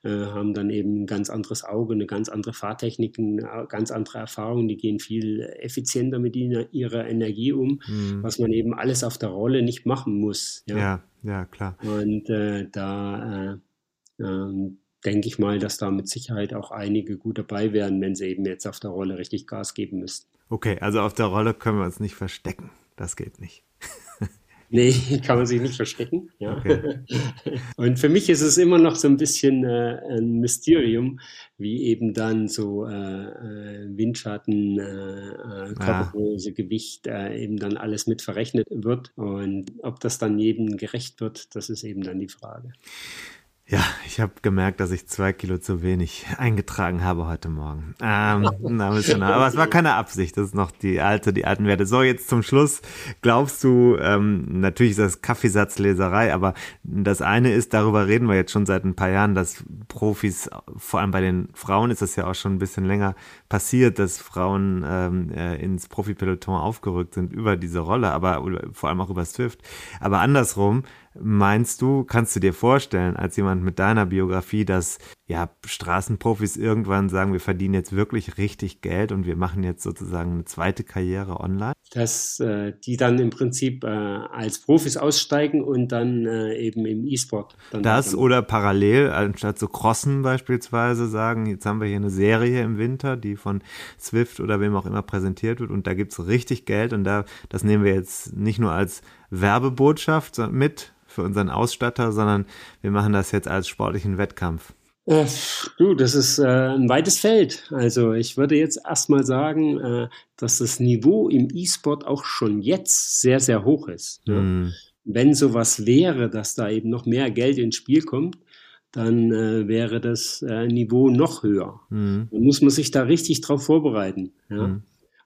haben dann eben ein ganz anderes Auge, eine ganz andere Fahrtechnik, eine ganz andere Erfahrung. Die gehen viel effizienter mit ihrer Energie um, Mhm. was man eben alles auf der Rolle nicht machen muss. Ja. ja, ja, klar. Und äh, da äh, ähm, denke ich mal, dass da mit Sicherheit auch einige gut dabei wären, wenn sie eben jetzt auf der Rolle richtig Gas geben müssten. Okay, also auf der Rolle können wir uns nicht verstecken. Das geht nicht. Nee, kann man sich nicht verstecken. Ja. Okay. Und für mich ist es immer noch so ein bisschen äh, ein Mysterium, wie eben dann so äh, äh, Windschatten, äh, äh, Körpergröße, Gewicht äh, eben dann alles mit verrechnet wird. Und ob das dann jedem gerecht wird, das ist eben dann die Frage. Ja, ich habe gemerkt, dass ich zwei Kilo zu wenig eingetragen habe heute Morgen. Ähm, na, bisschen, aber es war keine Absicht, das ist noch die alte, die alten Werte. So, jetzt zum Schluss. Glaubst du, ähm, natürlich ist das Kaffeesatzleserei, aber das eine ist, darüber reden wir jetzt schon seit ein paar Jahren, dass Profis, vor allem bei den Frauen ist das ja auch schon ein bisschen länger passiert, dass Frauen ähm, äh, ins Profipeloton aufgerückt sind über diese Rolle, aber vor allem auch über Swift. Aber andersrum, Meinst du, kannst du dir vorstellen, als jemand mit deiner Biografie, dass ja Straßenprofis irgendwann sagen, wir verdienen jetzt wirklich richtig Geld und wir machen jetzt sozusagen eine zweite Karriere online? Dass äh, die dann im Prinzip äh, als Profis aussteigen und dann äh, eben im E-Sport. dann Das weitermachen. oder parallel, anstatt so Crossen beispielsweise sagen, jetzt haben wir hier eine Serie im Winter, die von Swift oder wem auch immer präsentiert wird und da gibt's richtig Geld und da, das nehmen wir jetzt nicht nur als Werbebotschaft mit für unseren Ausstatter, sondern wir machen das jetzt als sportlichen Wettkampf. Äh, du, das ist äh, ein weites Feld. Also ich würde jetzt erstmal sagen, äh, dass das Niveau im E-Sport auch schon jetzt sehr, sehr hoch ist. Hm. Wenn sowas wäre, dass da eben noch mehr Geld ins Spiel kommt, dann äh, wäre das äh, Niveau noch höher. Hm. Dann muss man sich da richtig drauf vorbereiten. Ja? Hm.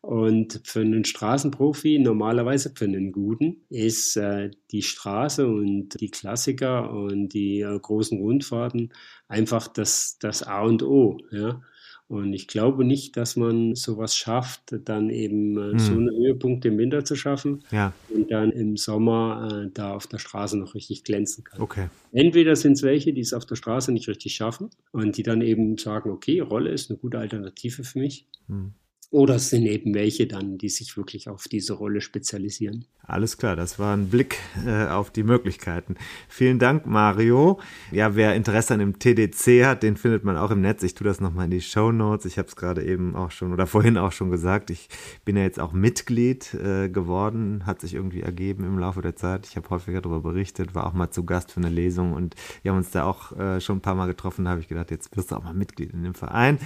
Und für einen Straßenprofi, normalerweise für einen Guten, ist äh, die Straße und die Klassiker und die äh, großen Rundfahrten einfach das, das A und O. Ja? Und ich glaube nicht, dass man sowas schafft, dann eben äh, so Hm. eine Höhepunkte im Winter zu schaffen Ja, und dann im Sommer äh, da auf der Straße noch richtig glänzen kann. okay. Entweder sind es welche, die es auf der Straße nicht richtig schaffen und die dann eben sagen, okay, Rolle ist eine gute Alternative für mich. Hm. Oder es sind eben welche dann, die sich wirklich auf diese Rolle spezialisieren. Alles klar, das war ein Blick äh, auf die Möglichkeiten. Vielen Dank, Mario. Ja, wer Interesse an dem TDC hat, den findet man auch im Netz. Ich tue das nochmal in die Show Notes. Ich habe es gerade eben auch schon oder vorhin auch schon gesagt. Ich bin ja jetzt auch Mitglied äh, geworden, hat sich irgendwie ergeben im Laufe der Zeit. Ich habe häufiger darüber berichtet, war auch mal zu Gast für eine Lesung und wir haben uns da auch äh, schon ein paar Mal getroffen. Da habe ich gedacht, jetzt wirst du auch mal Mitglied in dem Verein.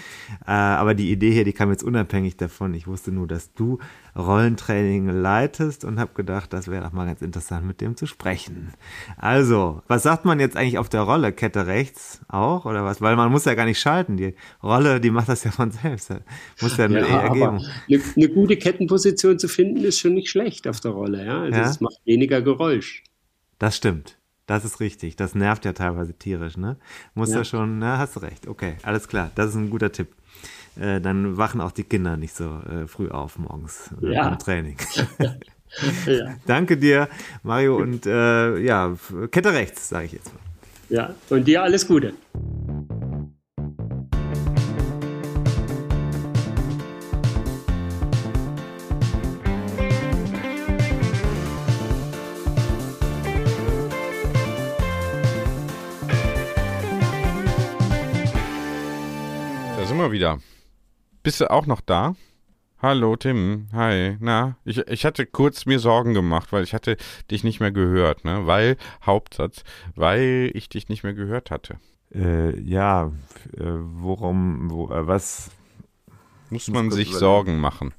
Äh, aber die Idee hier, die kam jetzt unabhängig davon. Ich wusste nur, dass du Rollentraining leitest und habe gedacht, das wäre doch mal ganz interessant, mit dem zu sprechen. Also, was sagt man jetzt eigentlich auf der Rolle? Kette rechts auch oder was? Weil man muss ja gar nicht schalten. Die Rolle, die macht das ja von selbst. Muss ja, eine aber ergeben. eine, eine gute Kettenposition zu finden, ist schon nicht schlecht auf der Rolle. Ja? Also Ja. es macht weniger Geräusch. Das stimmt. Das ist richtig. Das nervt ja teilweise tierisch, ne? Muss ja, Ja. schon, na, hast du recht. Okay, alles klar. Das ist ein guter Tipp. Äh, dann wachen auch die Kinder nicht so äh, früh auf morgens äh, Ja. beim Training. Ja, Danke dir, Mario. Und äh, ja, Kette rechts, sage ich jetzt mal. ja. Und dir alles Gute. Da sind wir wieder. Bist du auch noch da? Hallo Tim, hi, na, ich, ich hatte kurz mir Sorgen gemacht, weil ich hatte dich nicht mehr gehört, ne, weil, Hauptsatz, weil ich dich nicht mehr gehört hatte. Äh, ja, äh, worum, wo, äh, was? Muss man sich überlegen. Sorgen machen,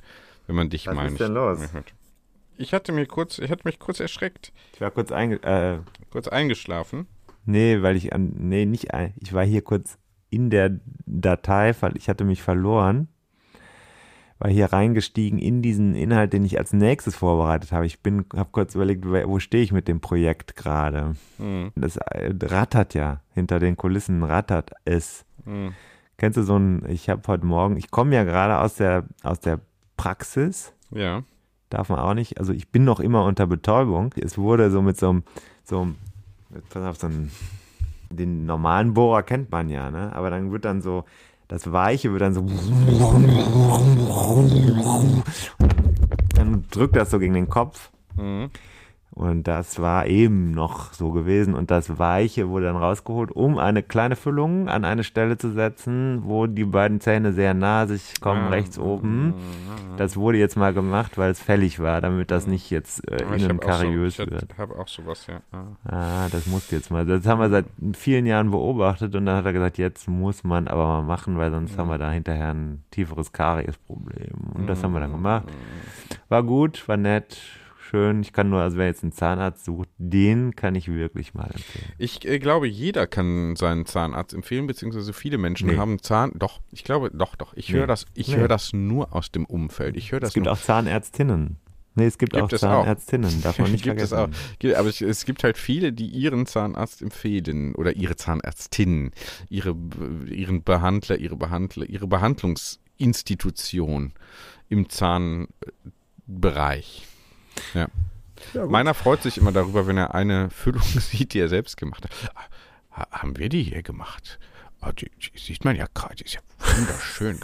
wenn man dich Was mal ist nicht denn los? mehr hört. Ich hatte mir kurz, ich hatte mich kurz erschreckt, Ich war kurz einge, äh, kurz eingeschlafen. nee, weil ich an, nee, nicht ein, ich war hier kurz in der Datei, weil ich hatte mich verloren. War hier reingestiegen in diesen Inhalt, den ich als nächstes vorbereitet habe. Ich bin, habe kurz überlegt, wo stehe ich mit dem Projekt gerade. Hm, Das äh, rattert ja hinter den Kulissen, rattert es. hm, Kennst du so ein, ich habe heute Morgen, ich komme ja gerade aus der, aus der Praxis, ja, darf man auch nicht, also ich bin noch immer unter Betäubung. Es wurde so mit so einem, so einem, pass auf, so einem, den normalen Bohrer kennt man ja, ne? Aber dann wird dann so, das Weiche wird dann so, dann drückt das so gegen den Kopf. hm, Und das war eben noch so gewesen. Und das Weiche wurde dann rausgeholt, um eine kleine Füllung an eine Stelle zu setzen, wo die beiden Zähne sehr nah sich kommen, Ah. rechts oben. Das wurde jetzt mal gemacht, weil es fällig war, damit das nicht jetzt äh, innen auch so, kariös ich wird. habe auch sowas, ja. Ah. Ah, das musste jetzt mal. Das haben wir seit vielen Jahren beobachtet und dann hat er gesagt, jetzt muss man aber mal machen, weil sonst haben wir da hinterher ein tieferes Kariesproblem. Und das haben wir dann gemacht. War gut, war nett, schön. Ich kann nur, also wer jetzt einen Zahnarzt sucht, den kann ich wirklich mal empfehlen. Ich äh, glaube, jeder kann seinen Zahnarzt empfehlen, beziehungsweise viele Menschen Nee. haben Zahn. Doch, ich glaube, doch, doch. Ich Nee. höre das, ich Nee. höre das nur aus dem Umfeld. Ich höre das Es gibt nur. auch Zahnärztinnen. Nee, es gibt, Gibt auch es auch. Zahnärztinnen, darf man nicht gibt es auch. vergessen. Aber es, es gibt halt viele, die ihren Zahnarzt empfehlen oder ihre Zahnärztin, ihre, ihren Behandler, ihre Behandler, ihre Behandlungsinstitution im Zahnbereich. Ja. Meiner freut sich immer darüber, wenn er eine Füllung sieht, die er selbst gemacht hat. Ha, haben wir die hier gemacht? Ah, die, die sieht man ja gerade, die ist ja wunderschön.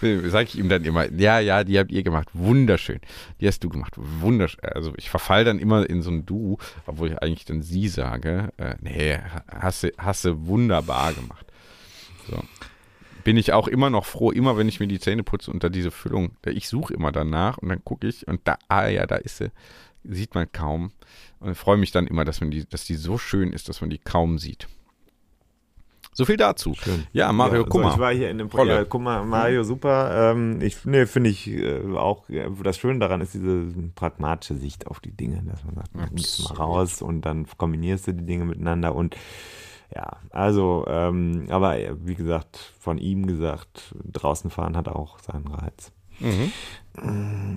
Sage ich ihm dann immer, ja, ja, die habt ihr gemacht, wunderschön. Die hast du gemacht, wunderschön. Also ich verfall dann immer in so ein Du, obwohl ich eigentlich dann sie sage. Äh, nee, hast du, hast du wunderbar gemacht. So. Bin ich auch immer noch froh, immer wenn ich mir die Zähne putze unter diese Füllung. Ich suche immer danach und dann gucke ich und da, ah ja, da ist sie. Sieht man kaum. Und freue mich dann immer, dass man die, dass die so schön ist, dass man die kaum sieht. So viel dazu. Schön. Ja, Mario, Ja, guck so, mal. Ich war hier in dem. Projekt. Ja, guck mal, Mario, super. Ähm, ich nee, finde ich äh, auch, ja, das Schöne daran ist diese pragmatische Sicht auf die Dinge, dass man sagt, man mal raus und dann kombinierst du die Dinge miteinander und ja, also, ähm, aber äh, wie gesagt, von ihm gesagt, draußen fahren hat auch seinen Reiz. Mhm.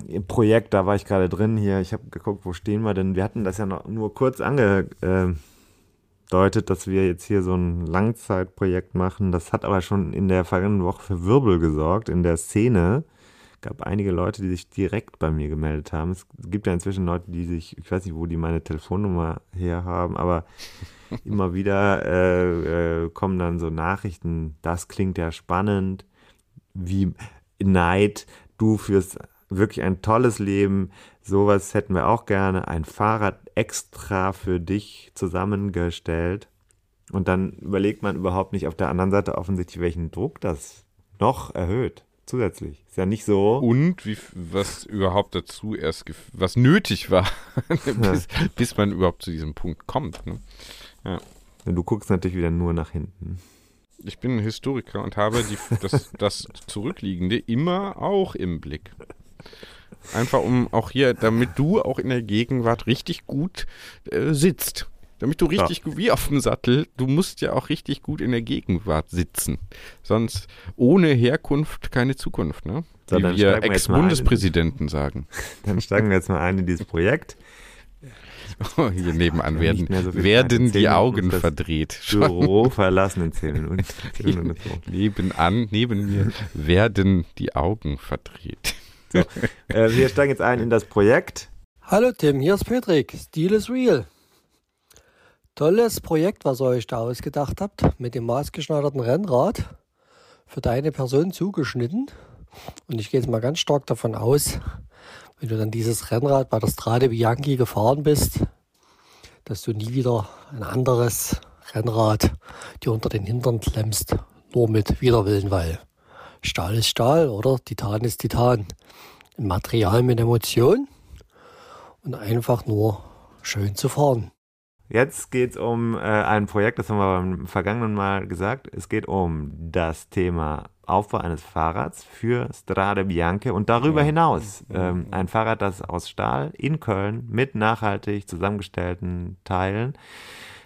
Im Projekt, da war ich gerade drin hier. Ich habe geguckt, wo stehen wir denn? Wir hatten das ja noch nur kurz angedeutet, dass wir jetzt hier so ein Langzeitprojekt machen. Das hat aber schon in der vergangenen Woche für Wirbel gesorgt in der Szene. Gab einige Leute, die sich direkt bei mir gemeldet haben. Es gibt ja inzwischen Leute, die sich, ich weiß nicht, wo die meine Telefonnummer her haben, aber immer wieder äh, äh, kommen dann so Nachrichten, das klingt ja spannend, wie Neid, du führst wirklich ein tolles Leben, sowas hätten wir auch gerne, ein Fahrrad extra für dich zusammengestellt. Und dann überlegt man überhaupt nicht auf der anderen Seite offensichtlich, welchen Druck das noch erhöht. Zusätzlich. Ist ja nicht so. Und wie, was überhaupt dazu erst, was nötig war, bis, bis man überhaupt zu diesem Punkt kommt. Ne? Du guckst natürlich wieder nur nach hinten. Ich bin ein Historiker und habe die, das, das Zurückliegende immer auch im Blick. Einfach um auch hier, damit du auch in der Gegenwart richtig gut äh, sitzt. Damit du richtig gut, wie auf dem Sattel, du musst ja auch richtig gut in der Gegenwart sitzen. Sonst ohne Herkunft keine Zukunft, ne? So, Wie dann wir steigen wir jetzt mal ein. Ex-Bundespräsidenten sagen. Dann steigen wir jetzt mal ein in dieses Projekt. Oh, hier nebenan Ja, werden, so werden die Augen das verdreht. Büro verlassen in zehn Minuten. Zehn Minuten so. nebenan, neben mir werden die Augen verdreht. Äh, wir steigen jetzt ein in das Projekt. Hallo Tim, hier ist Patrick. Stil is real. Tolles Projekt, was ihr euch da ausgedacht habt, mit dem maßgeschneiderten Rennrad für deine Person zugeschnitten. Und ich gehe jetzt mal ganz stark davon aus, wenn du dann dieses Rennrad bei der Strade Bianchi gefahren bist, dass du nie wieder ein anderes Rennrad dir unter den Hintern klemmst, nur mit Widerwillen, weil Stahl ist Stahl oder Titan ist Titan. Ein Material mit Emotion und einfach nur schön zu fahren. Jetzt geht es um äh, ein Projekt, das haben wir beim vergangenen Mal gesagt. Es geht um das Thema Aufbau eines Fahrrads für Strade Bianche und darüber hinaus ähm, ein Fahrrad, das aus Stahl in Köln mit nachhaltig zusammengestellten Teilen.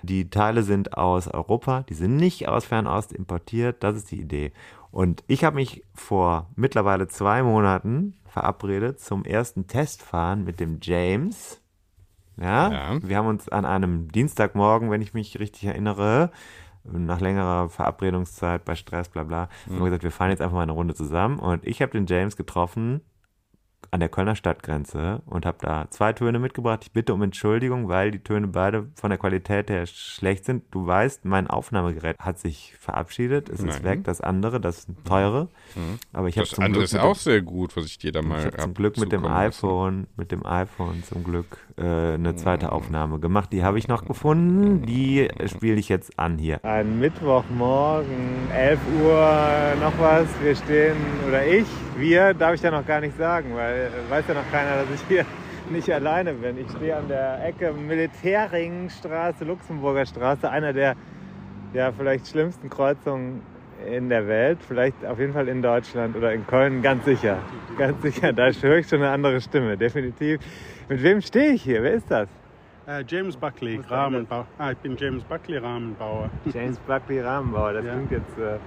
Die Teile sind aus Europa, die sind nicht aus Fernost importiert, das ist die Idee. Und ich habe mich vor mittlerweile zwei Monaten verabredet zum ersten Testfahren mit dem James. Ja, Ja. wir haben uns an einem Dienstagmorgen, wenn ich mich richtig erinnere, nach längerer Verabredungszeit bei Stress, bla bla, haben wir gesagt, wir fahren jetzt einfach mal eine Runde zusammen. Und ich habe den James getroffen an der Kölner Stadtgrenze und habe da zwei Töne mitgebracht. Ich bitte um Entschuldigung, weil die Töne beide von der Qualität her schlecht sind. Du weißt, mein Aufnahmegerät hat sich verabschiedet. Es ist Nein. weg, das andere, das teure. Aber ich habe Das zum andere Glück ist mit auch dem- sehr gut, was ich dir da mal ich habe zum hab Glück mit dem zukommen lassen. iPhone, mit dem iPhone zum Glück äh, eine zweite Aufnahme gemacht. Die habe ich noch gefunden. Die spiele ich jetzt an hier. Ein Mittwochmorgen, 11 Uhr, noch was. Wir stehen, oder ich, wir, darf ich ja noch gar nicht sagen, weil weiß ja noch keiner, dass ich hier nicht alleine bin. Ich stehe an der Ecke Militärringstraße, Luxemburger Straße, einer der ja, vielleicht schlimmsten Kreuzungen in der Welt, vielleicht auf jeden Fall in Deutschland oder in Köln, ganz sicher. Ganz sicher, da höre ich schon eine andere Stimme, definitiv. Mit wem stehe ich hier? Wer ist das? Äh, James Buckley, Rahmenbauer. Ah, ich bin James Buckley, Rahmenbauer. James Buckley Rahmenbauer, das Ja. klingt jetzt äh,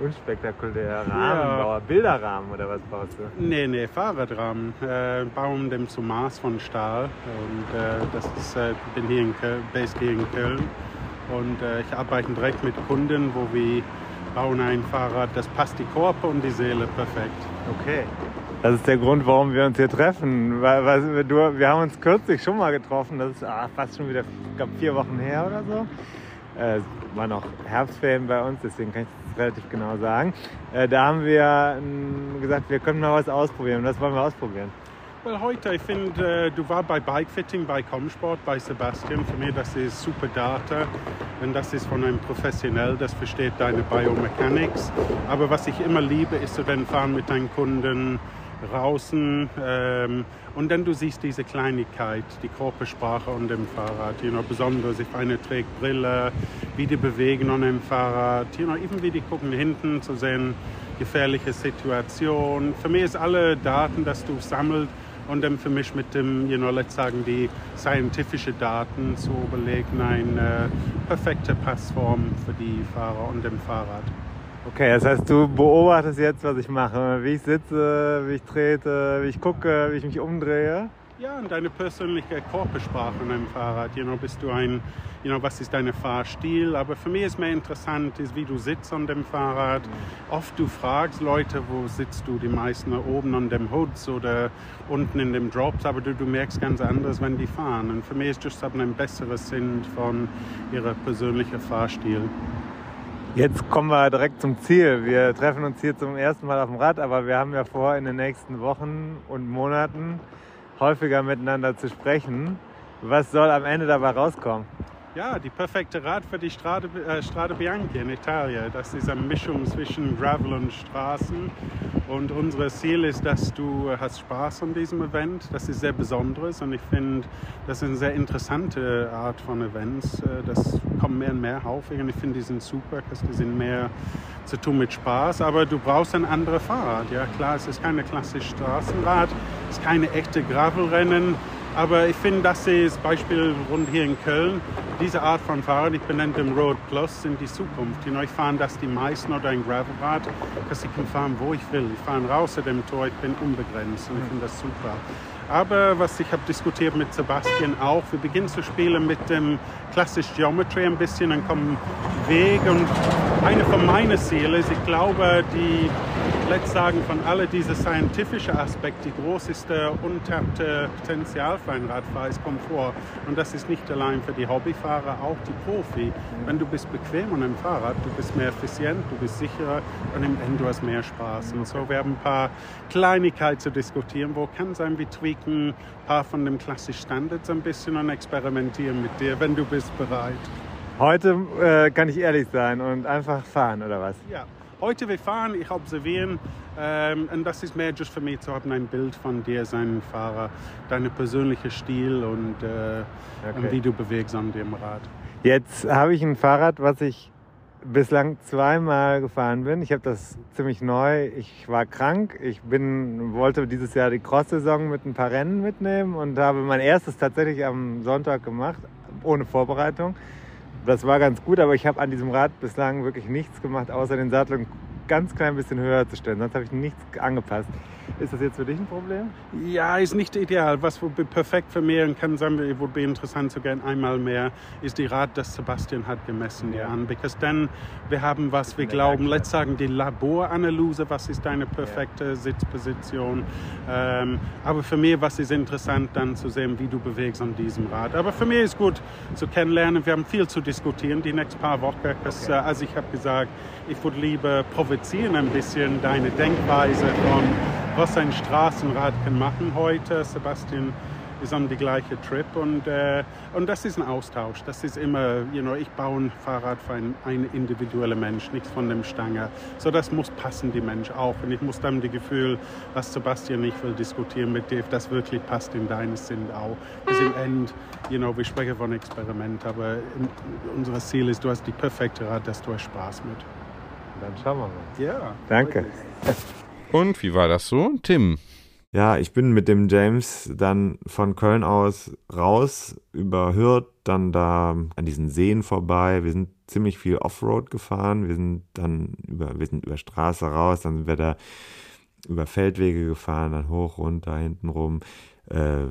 unspektakulär. Rahmenbauer, Bilderrahmen oder was baust du? Nee, nee, Fahrradrahmen. Äh, bauen dem zum Maß von Stahl. Und äh, das ist, äh, bin hier in Köln, based hier in Köln. Und äh, ich arbeite direkt mit Kunden, wo wir bauen ein Fahrrad, das passt die Körper und die Seele perfekt. Okay. Das ist der Grund, warum wir uns hier treffen. Weil, weil du, wir haben uns kürzlich schon mal getroffen, das ist ah, fast schon wieder ich glaub, vier Wochen her oder so. Äh, es war noch Herbstferien bei uns, deswegen kann ich relativ genau sagen. Äh, da haben wir ähm, gesagt, wir können mal was ausprobieren und das wollen wir ausprobieren. Well, heute, ich finde, äh, du warst bei Bikefitting, bei Comsport, bei Sebastian. Für mich, das ist super Data. Und das ist von einem Professionell, das versteht deine Biomechanics. Aber was ich immer liebe, ist dann fahren mit deinen Kunden draußen ähm, und dann du siehst diese Kleinigkeit, die Körpersprache an dem Fahrrad, you know, besonders if einer trägt Brille, wie die bewegen an dem Fahrrad, you know, even wie die gucken hinten zu sehen, gefährliche Situation. Für mich ist alle Daten, dass du sammelst und dann für mich mit dem, you know, let's sagen, die scientifische Daten zu überlegen, eine perfekte Passform für die Fahrer und dem Fahrrad. Okay, das heißt, du beobachtest jetzt, was ich mache, wie ich sitze, wie ich trete, wie ich gucke, wie ich mich umdrehe. Ja, und deine persönliche Körpersprache an einem Fahrrad. You know, bist du ein, you know, was ist dein Fahrstil? Aber für mich ist mehr interessant, ist, wie du sitzt an dem Fahrrad. Oft du fragst Leute, wo sitzt du? Die meisten oben an dem Hoods oder unten in dem Drops, aber du, du merkst ganz anders, wenn die fahren. Und für mich ist das ein besseres Sinn von ihrer persönlichen Fahrstil. Jetzt kommen wir direkt zum Ziel. Wir treffen uns hier zum ersten Mal auf dem Rad, aber wir haben ja vor, in den nächsten Wochen und Monaten häufiger miteinander zu sprechen. Was soll am Ende dabei rauskommen? Ja, die perfekte Rad für die Strade, äh, Strade Bianchi in Italien. Das ist eine Mischung zwischen Gravel und Straßen. Und unser Ziel ist, dass du hast Spaß an diesem Event. Das ist sehr besonderes und ich finde, das ist eine sehr interessante Art von Events. Äh, Das kommt mehr und mehr auf und ich finde, die sind super, dass die sind mehr zu tun mit Spaß. Aber du brauchst ein anderes Fahrrad. Ja, klar, es ist keine klassische Straßenrad, es ist keine echte Gravelrennen. Aber ich finde, das ist Beispiel rund hier in Köln. Diese Art von Fahrrad, ich benenne dem Road Plus, sind die Zukunft. You know, ich fahre das die meisten oder ein Gravelrad, dass ich kann fahren, wo ich will. Ich fahre raus aus dem Tor, ich bin unbegrenzt und ich finde das super. Aber was ich habe diskutiert mit Sebastian auch, wir beginnen zu spielen mit dem klassischen Geometry ein bisschen, dann kommen Weg und eine von meinen Zielen ist, ich glaube, die, let's sagen, von alle diese scientifischen Aspekte, die der untappte Potenzial für einen Radfahrer ist Komfort. Und das ist nicht allein für die Hobbyfahrer, auch die Profi. Wenn du bist bequem an einem Fahrrad, du bist mehr effizient, du bist sicherer und im Ende du hast mehr Spaß. Und so, wir haben ein paar Kleinigkeiten zu diskutieren, wo kann sein, wir tweaken ein paar von den klassischen Standards ein bisschen und experimentieren mit dir, wenn du bist bereit. Heute äh, kann ich ehrlich sein und einfach fahren, oder was? Ja, heute wir fahren, ich observieren ähm, und das ist mehr just für mich zu haben ein Bild von dir, seinen Fahrer, deine persönliche Stil und, äh, Okay. und wie du bewegst an dem Rad. Jetzt habe ich ein Fahrrad, was ich bislang zweimal gefahren bin. Ich habe das ziemlich neu. Ich war krank. Ich bin, wollte dieses Jahr die Cross-Saison mit ein paar Rennen mitnehmen und habe mein erstes tatsächlich am Sonntag gemacht, ohne Vorbereitung. Das war ganz gut, aber ich habe an diesem Rad bislang wirklich nichts gemacht, außer den Sattel ein ganz klein bisschen höher zu stellen. Sonst habe ich nichts angepasst. Ist das jetzt für dich ein Problem? Ja, ist nicht ideal. Was perfekt für mich und kann sein, würde interessant zu gehen einmal mehr, ist die Rad, das Sebastian hat gemessen ja. an. Because dann wir haben was wir glauben, let's sagen die Laboranalyse, was ist deine perfekte Sitzposition. Ähm, aber für mich, was ist interessant, dann zu sehen, wie du bewegst an diesem Rad. Aber für mich ist gut zu kennenlernen. Wir haben viel zu diskutieren die nächsten paar Wochen. Das, äh, also ich habe gesagt, ich würde lieber provozieren ein bisschen deine Denkweise von was ein Straßenrad kann machen heute. Sebastian ist an die gleiche Trip und, äh, und das ist ein Austausch. Das ist immer, you know, ich baue ein Fahrrad für einen, einen individuellen Mensch, nichts von dem Stange. So, das muss passen, die Mensch auch. Und ich muss dann das Gefühl, was Sebastian ich will diskutieren mit dir, das wirklich passt in deines Sinn auch. Bis im Ende, you know, wir sprechen von Experiment, aber unser Ziel ist, du hast die perfekte Rad, dass du hast Spaß mit. Dann schauen wir mal. Ja. Danke. Und wie war das so? Tim. Ja, ich bin mit dem James dann von Köln aus raus über Hürth, dann da an diesen Seen vorbei. Wir sind ziemlich viel Offroad gefahren. Wir sind dann über, wir sind über Straße raus, dann sind wir da über Feldwege gefahren, dann hoch, runter, hinten rum. Äh,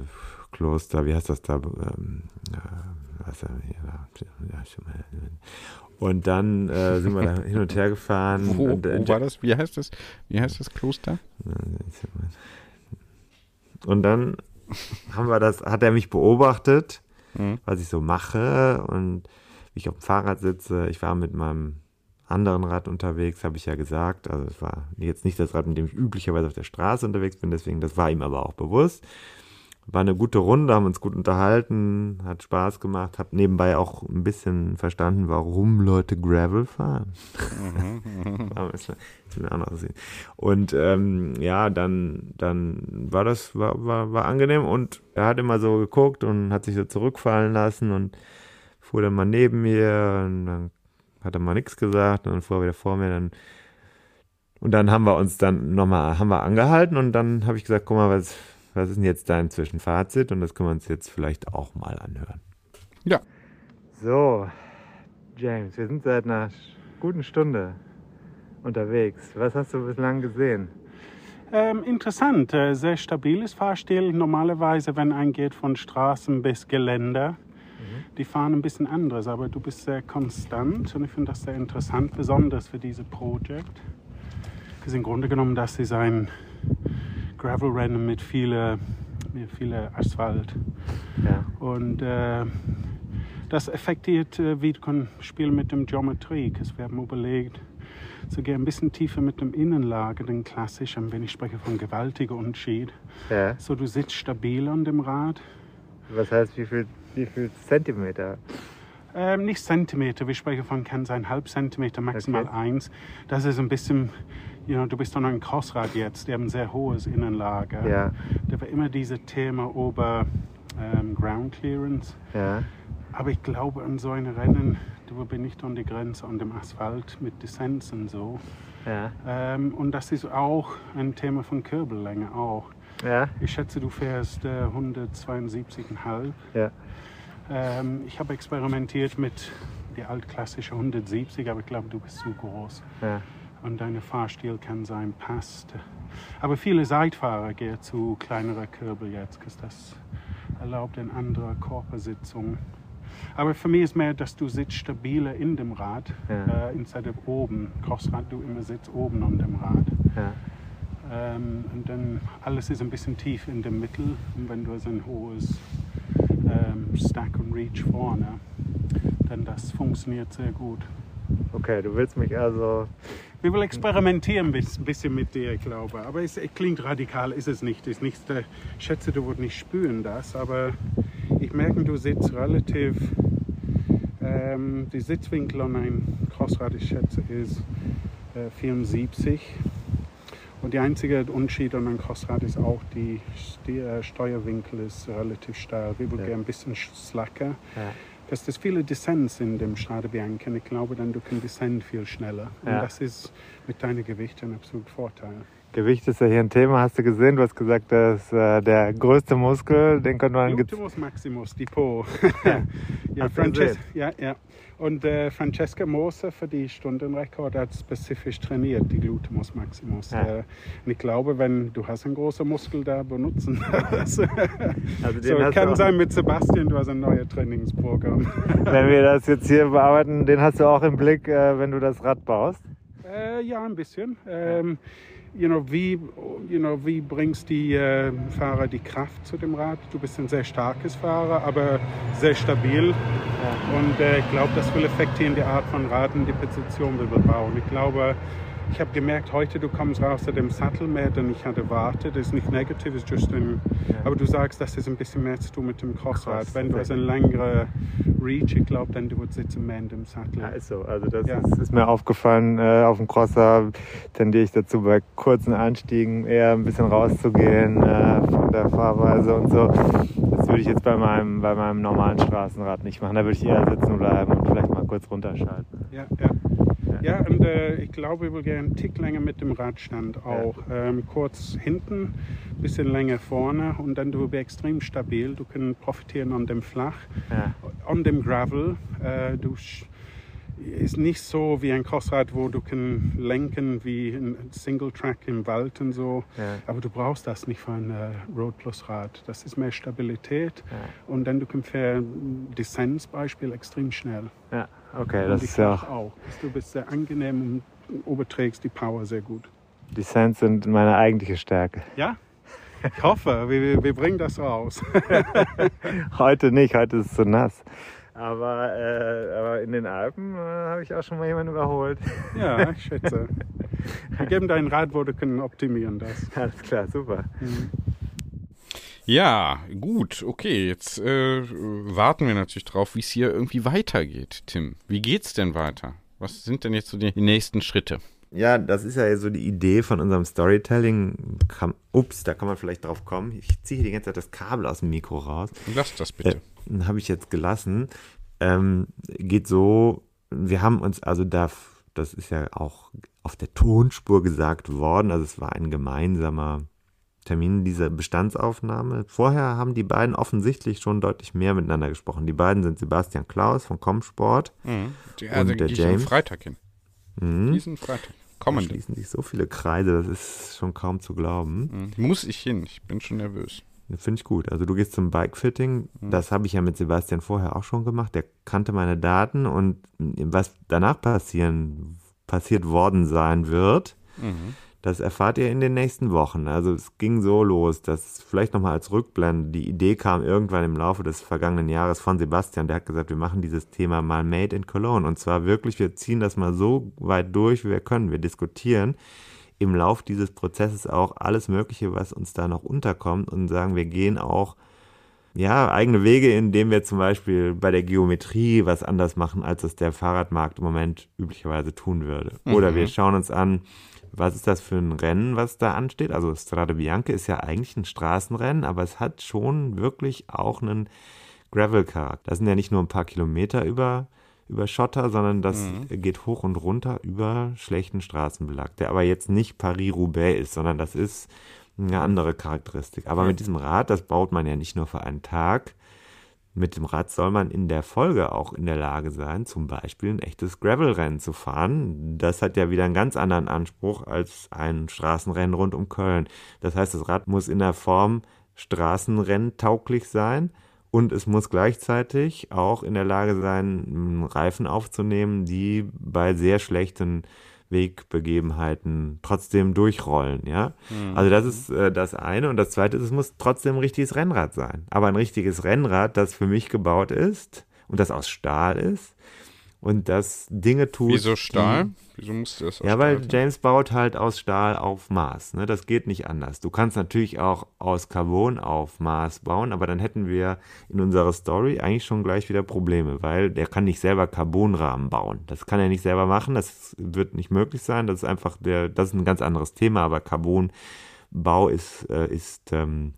Kloster, wie heißt das da? Ähm, äh, was, ja, ja, schon mal. Und dann äh, sind wir da hin und her gefahren. Wo, und, äh, wo war das? Wie heißt das? Wie heißt das Kloster? Und dann haben wir das, hat er mich beobachtet, Mhm. was ich so mache und wie ich auf dem Fahrrad sitze. Ich war mit meinem anderen Rad unterwegs, habe ich ja gesagt. Also es war jetzt nicht das Rad, mit dem ich üblicherweise auf der Straße unterwegs bin, deswegen, das war ihm aber auch bewusst. War eine gute Runde, haben uns gut unterhalten, hat Spaß gemacht, habe nebenbei auch ein bisschen verstanden, warum Leute Gravel fahren. Und ähm, ja, dann, dann war das war, war, war angenehm und er hat immer so geguckt und hat sich so zurückfallen lassen und fuhr dann mal neben mir und dann hat er mal nichts gesagt und dann fuhr er wieder vor mir. Dann, und dann haben wir uns dann nochmal haben wir angehalten und dann habe ich gesagt, guck mal, was, was ist denn jetzt dein Zwischenfazit? Und das können wir uns jetzt vielleicht auch mal anhören. Ja. So, James, wir sind seit einer guten Stunde unterwegs. Was hast du bislang gesehen? Ähm, interessant, äh, sehr stabiles Fahrstil. Normalerweise, wenn ein geht von Straßen bis Geländer, die fahren ein bisschen anderes, aber du bist sehr konstant und ich finde das sehr interessant, besonders für dieses Projekt. Also im Grunde genommen, das ist ein Gravelrennen mit viel, mit viel Asphalt. Ja. Und äh, das affektiert, äh, wie du spielen mit dem Geometrie. Wird mir überlegt, zu gehen ein bisschen tiefer mit dem Innenlager, den klassischen, wenn ich spreche von gewaltiger Unterschied. ja. So, du sitzt stabil an dem Rad. Was heißt, wie viel, wie viel Zentimeter? Ähm, nicht Zentimeter, wir sprechen von kann sein halb Zentimeter, maximal Okay. eins. Das ist ein bisschen, you know, du bist dann ein Crossrad jetzt, der hat ein sehr hohes Innenlager. Ja. Da war immer dieses Thema über ähm, Ground Clearance. Ja. Aber ich glaube, an so einem Rennen, du bin nicht an die Grenze an dem Asphalt mit Descents und so. Ja. Ähm, und das ist auch ein Thema von Kürbellänge auch. Ja. Ich schätze, du fährst äh, 172,5. Ja. Ähm, ich habe experimentiert mit der altklassische 170, aber ich glaube, du bist zu groß. Ja. Und dein Fahrstil kann sein, passt. Aber viele Seitfahrer gehen zu kleinerer Kürbel jetzt, because das erlaubt eine andere Körpersitzung. Aber für mich ist mehr, dass du sitzt stabiler in dem Rad, Ja. äh, instead of oben. Crossrad, du immer sitzt oben an dem Rad. Ja. Ähm, und dann alles ist ein bisschen tief in der Mitte. Und wenn du so ein hohes ähm, Stack und Reach vorne, dann das funktioniert sehr gut. Okay, du willst mich also. Wir wollen experimentieren ein bis- bisschen mit dir, ich glaube. Aber es, es klingt radikal, ist es nicht. Ist nicht äh, ich schätze, du würdest nicht spüren das, aber ich merke, du sitzt relativ. Ähm, die Sitzwinkel an einem Crossrad, ich schätze, ist äh, 74. Und der einzige Unterschied an einem Crossrad ist auch, die, die äh, Steuerwinkel ist relativ steil. Wir würden Ja. ein bisschen slacker. Ja. Dass es viele Descents in dem Bianca. und Ich glaube, dann du kannst descend viel schneller. Und Ja. das ist mit deinem Gewicht ein absoluter Vorteil. Gewicht ist ja hier ein Thema, hast du gesehen? Du hast gesagt, das ist äh, der größte Muskel, den könnte man. Glutimus Maximus, die Po. Ja. ja, Frances ja, ja. Und äh, Francesca Moser für die Stundenrekord hat spezifisch trainiert, die Glutimus Maximus. Ja. Äh, und ich glaube, wenn du hast einen großen Muskel da, benutzen das. Also so, kann sein mit Sebastian, du hast ein neues Trainingsprogramm. Wenn wir das jetzt hier bearbeiten, den hast du auch im Blick, äh, wenn du das Rad baust. Äh, ja, ein bisschen. Ähm, you know, wie, you know, wie bringst die äh, Fahrer die Kraft zu dem Rad? Du bist ein sehr starkes Fahrer, aber sehr stabil. Und äh, ich glaube, das will effektieren die Art von Rad und die Position, die wir bauen. Ich glaube, ich habe gemerkt, heute du kommst raus aus dem Sattel mehr, denn ich hatte erwartet. Das ist nicht negativ, es ist just ein, aber du sagst, das ist ein bisschen mehr zu tun mit dem Crossrad. Cross, Wenn du hast einen längeren Reach, ich glaube, dann du würdest sitzen mehr in dem Sattel. Ja, ist so. Also das Ja. ist, ist mir aufgefallen. Äh, auf dem Crosser tendiere ich dazu, bei kurzen Anstiegen eher ein bisschen rauszugehen äh, von der Fahrweise und so. Das würde ich jetzt bei meinem, bei meinem normalen Straßenrad nicht machen. Da würde ich eher sitzen bleiben und vielleicht mal kurz runterschalten. Ja, ja. Ja. Ja, und äh, ich glaube, ich will gerne einen Tick länger mit dem Radstand auch. Ähm, kurz hinten, bisschen länger vorne und dann du bist extrem stabil. Du kannst profitieren an dem Flach, Ja. an dem Gravel. Äh, du ist nicht so wie ein Crossrad, wo du kann lenken wie ein Single Track im Wald und so. Ja. Aber du brauchst das nicht für ein äh, Road Plus Rad. Das ist mehr Stabilität und dann du kannst für Descents Beispiel extrem schnell. Ja, okay, und das ist ja auch. Du bist sehr angenehm und überträgst die Power sehr gut. Die Sands sind meine eigentliche Stärke. Ja? Ich hoffe, wir, wir- bringen das raus. Heute nicht, heute ist es zu nass. Aber, äh, aber in den Alpen äh, habe ich auch schon mal jemanden überholt. ja, ich schätze. Wir geben dein Rad, wo du können optimieren das. Alles klar, super. Ja, gut, okay. Jetzt äh, warten wir natürlich drauf, wie es hier irgendwie weitergeht, Tim. Wie geht's denn weiter? Was sind denn jetzt so die nächsten Schritte? Ja, das ist ja so die Idee von unserem Storytelling. Kann, ups, da kann man vielleicht drauf kommen. Ich ziehe hier die ganze Zeit das Kabel aus dem Mikro raus. Lass das bitte. Äh, Habe ich jetzt gelassen. Ähm, geht so, wir haben uns, also da, das ist ja auch auf der Tonspur gesagt worden, also es war ein gemeinsamer Termin dieser Bestandsaufnahme. Vorher haben die beiden offensichtlich schon deutlich mehr miteinander gesprochen. Die beiden sind Sebastian Klaus von Comsport. Mhm. Ja, Und da der James? Freitag hin. Mhm. Diesen Freitag. Da Kommende. schließen sich so viele Kreise, das ist schon kaum zu glauben. Mhm. Muss ich hin. Ich bin schon nervös. Finde ich gut. Also du gehst zum Bikefitting. Das habe ich ja mit Sebastian vorher auch schon gemacht. Der kannte meine Daten und was danach passieren, passiert worden sein wird, das erfahrt ihr in den nächsten Wochen. Also es ging so los, dass vielleicht nochmal als Rückblende, die Idee kam irgendwann im Laufe des vergangenen Jahres von Sebastian, der hat gesagt, wir machen dieses Thema mal Made in Cologne. Und zwar wirklich, wir ziehen das mal so weit durch, wie wir können. Wir diskutieren im Lauf dieses Prozesses auch alles Mögliche, was uns da noch unterkommt und sagen, wir gehen auch ja, eigene Wege, indem wir zum Beispiel bei der Geometrie was anders machen, als es der Fahrradmarkt im Moment üblicherweise tun würde. Oder wir schauen uns an, was ist das für ein Rennen, was da ansteht. Also Strade Bianche ist ja eigentlich ein Straßenrennen, aber es hat schon wirklich auch einen Gravel-Charakter. Das sind ja nicht nur ein paar Kilometer über, über Schotter, sondern das geht hoch und runter über schlechten Straßenbelag, der aber jetzt nicht Paris-Roubaix ist, sondern das ist eine andere Charakteristik. Aber mit diesem Rad, das baut man ja nicht nur für einen Tag. Mit dem Rad soll man in der Folge auch in der Lage sein, zum Beispiel ein echtes Gravel-Rennen zu fahren. Das hat ja wieder einen ganz anderen Anspruch als ein Straßenrennen rund um Köln. Das heißt, das Rad muss in der Form Straßenrennen tauglich sein und es muss gleichzeitig auch in der Lage sein, Reifen aufzunehmen, die bei sehr schlechten Wegbegebenheiten trotzdem durchrollen, ja. Also das ist äh, das eine und das zweite ist, es muss trotzdem ein richtiges Rennrad sein. Aber ein richtiges Rennrad, das für mich gebaut ist und das aus Stahl ist und das Dinge tut. Wieso Stahl? Die, Wieso musst du das ja, weil Stahl? James baut halt aus Stahl auf Maß. Ne? Das geht nicht anders. Du kannst natürlich auch aus Carbon auf Maß bauen, aber dann hätten wir in unserer Story eigentlich schon gleich wieder Probleme, weil der kann nicht selber Carbonrahmen bauen. Das kann er nicht selber machen. Das wird nicht möglich sein. Das ist einfach der, das ist ein ganz anderes Thema, aber Carbonbau ist, äh, ist ähm,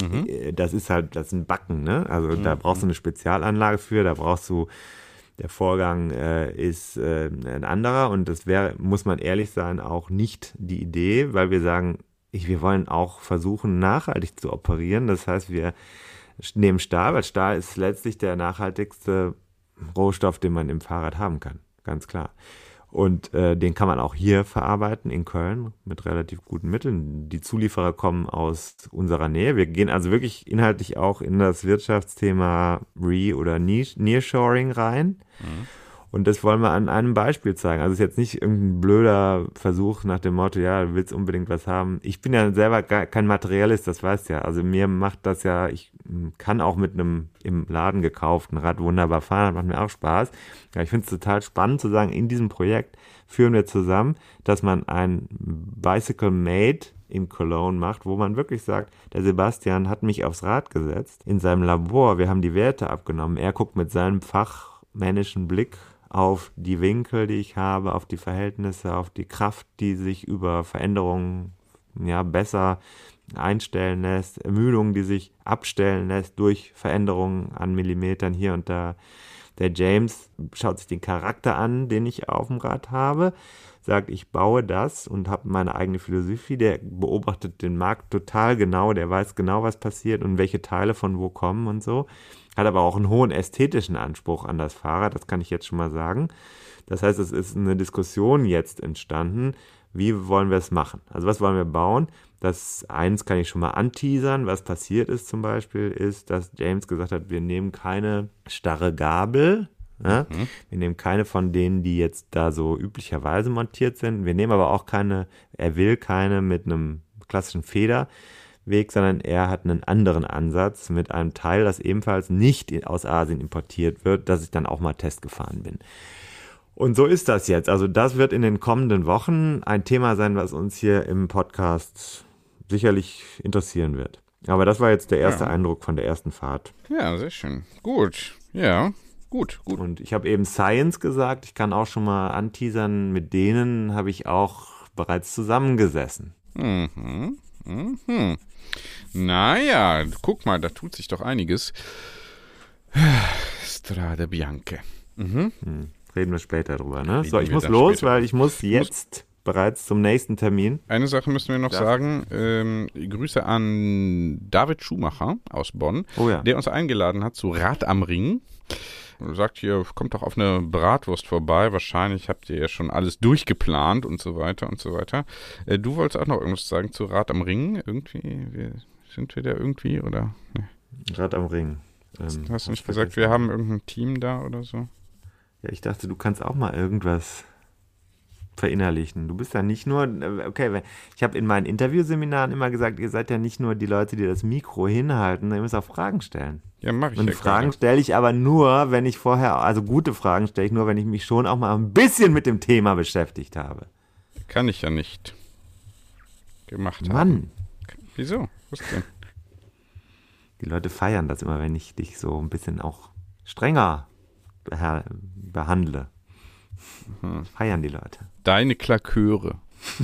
äh, das ist halt, das sind Backen, ne? Also da brauchst du eine Spezialanlage für, da brauchst du der Vorgang äh, ist äh, ein anderer und das wäre, muss man ehrlich sein, auch nicht die Idee, weil wir sagen, ich, wir wollen auch versuchen, nachhaltig zu operieren. Das heißt, wir nehmen Stahl, weil Stahl ist letztlich der nachhaltigste Rohstoff, den man im Fahrrad haben kann, ganz klar. Und äh, den kann man auch hier verarbeiten in Köln mit relativ guten Mitteln. Die Zulieferer kommen aus unserer Nähe. Wir gehen also wirklich inhaltlich auch in das Wirtschaftsthema Re- oder Nearshoring rein. Und das wollen wir an einem Beispiel zeigen. Also es ist jetzt nicht irgendein blöder Versuch nach dem Motto, ja, du willst unbedingt was haben. Ich bin ja selber kein Materialist, das weißt du ja. Also mir macht das ja, ich kann auch mit einem im Laden gekauften Rad wunderbar fahren, das macht mir auch Spaß. Ja, ich finde es total spannend zu sagen, in diesem Projekt führen wir zusammen, dass man ein Bicycle Made in Cologne macht, wo man wirklich sagt, der Sebastian hat mich aufs Rad gesetzt in seinem Labor, wir haben die Werte abgenommen, er guckt mit seinem fachmännischen Blick auf die Winkel, die ich habe, auf die Verhältnisse, auf die Kraft, die sich über Veränderungen ja, besser einstellen lässt, Ermüdung, die sich abstellen lässt durch Veränderungen an Millimetern hier und da. Der James schaut sich den Charakter an, den ich auf dem Rad habe, sagt, ich baue das und habe meine eigene Philosophie. Der beobachtet den Markt total genau, der weiß genau, was passiert und welche Teile von wo kommen und so. Hat aber auch einen hohen ästhetischen Anspruch an das Fahrrad, das kann ich jetzt schon mal sagen. Das heißt, es ist eine Diskussion jetzt entstanden, wie wollen wir es machen? Also was wollen wir bauen? Das eins kann ich schon mal anteasern. Was passiert ist zum Beispiel, ist, dass James gesagt hat, wir nehmen keine starre Gabel. Ja? Wir nehmen keine von denen, die jetzt da so üblicherweise montiert sind. Wir nehmen aber auch keine, er will keine mit einem klassischen Federweg, sondern er hat einen anderen Ansatz mit einem Teil, das ebenfalls nicht aus Asien importiert wird, dass ich dann auch mal Test gefahren bin. Und so ist das jetzt. Also das wird in den kommenden Wochen ein Thema sein, was uns hier im Podcast sicherlich interessieren wird. Aber das war jetzt der erste Ja. Eindruck von der ersten Fahrt. Ja, sehr schön. Gut. Ja, gut, gut. Und ich habe eben Science gesagt. Ich kann auch schon mal anteasern. Mit denen habe ich auch bereits zusammengesessen. Mhm. Mhm. Naja, guck mal, da tut sich doch einiges. Strade Bianche. Mhm. Hm. Reden wir später drüber, ne? Reden So, ich muss los, später. weil ich muss jetzt bereits zum nächsten Termin. Eine Sache müssen wir noch Ja. sagen. Ähm, Grüße an David Schumacher aus Bonn, Oh ja. der uns eingeladen hat zu Rad am Ring. Sagt hier, kommt doch auf eine Bratwurst vorbei. Wahrscheinlich habt ihr ja schon alles durchgeplant und so weiter und so weiter. Äh, du wolltest auch noch irgendwas sagen zu Rad am Ring? Irgendwie, wir, sind wir da irgendwie oder? Nee. Rad am Ring. Ähm, Hast du nicht gesagt, wir haben irgendein Team da oder so? Ja, ich dachte, du kannst auch mal irgendwas verinnerlichen. Du bist ja nicht nur, äh, okay, ich habe in meinen Interviewseminaren immer gesagt, ihr seid ja nicht nur die Leute, die das Mikro hinhalten, ihr müsst auch Fragen stellen. Ja, mach ich Und ja Fragen stelle ich aber nur, wenn ich vorher, also gute Fragen stelle ich nur, wenn ich mich schon auch mal ein bisschen mit dem Thema beschäftigt habe. Kann ich ja nicht gemacht haben. Mann, Wieso? Was denn? die Leute feiern das immer, wenn ich dich so ein bisschen auch strenger beha- behandle. Mhm. Feiern die Leute. Deine Klaköre.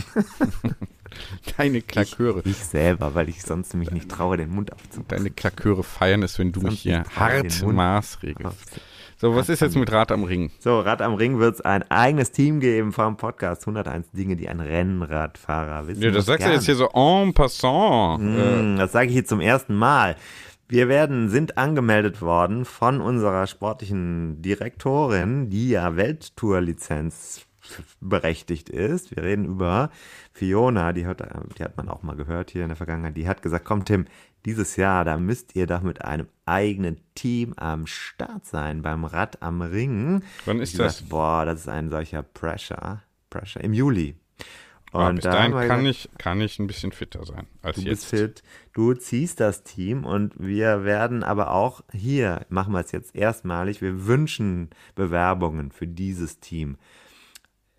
Deine Klaköre. Ich selber, weil ich sonst mich nicht traue, den Mund aufzumachen. Deine Klaköre feiern es, wenn du mich Sonst hier traue, den hart maßregelst. So, was ist jetzt mit Rad am Ring? So, Rad am Ring wird es ein eigenes Team geben vom Podcast 101 Dinge, die ein Rennradfahrer wissen Ja, das sagst du jetzt hier so en passant. Äh, Mm, Das sage ich hier zum ersten Mal. Wir werden, sind angemeldet worden von unserer sportlichen Direktorin, die ja Welttour-Lizenz berechtigt ist. Wir reden über Fiona, die hat, die hat man auch mal gehört hier in der Vergangenheit. Die hat gesagt, komm Tim, dieses Jahr, da müsst ihr doch mit einem eigenen Team am Start sein beim Rad am Ring. Wann ist gesagt, das? Boah, das ist ein solcher Pressure. Pressure im Juli. aber bis da dahin kann gesagt, ich, kann ich ein bisschen fitter sein als Du jetzt. bist fit, du ziehst das Team und wir werden aber auch hier, machen wir es jetzt erstmalig, wir wünschen Bewerbungen für dieses Team.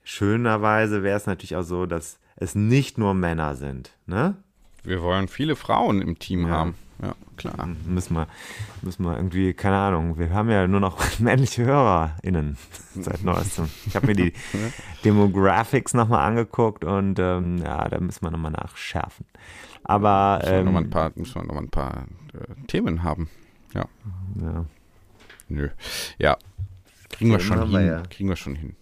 Schönerweise wäre es natürlich auch so, dass es nicht nur Männer sind. Ne? Wir wollen viele Frauen im Team Ja. haben. Ja, klar. Müssen wir, müssen wir irgendwie, keine Ahnung, wir haben ja nur noch männliche HörerInnen seit neuestem. Ich habe mir die Demographics nochmal angeguckt und ähm, ja, da müssen wir nochmal nachschärfen. Aber Müssen wir noch mal ein ähm, paar, müssen wir noch mal ein paar äh, Themen haben. Ja. ja, Nö. Ja. Kriegen wir schon haben wir hin. ja. Kriegen wir schon hin.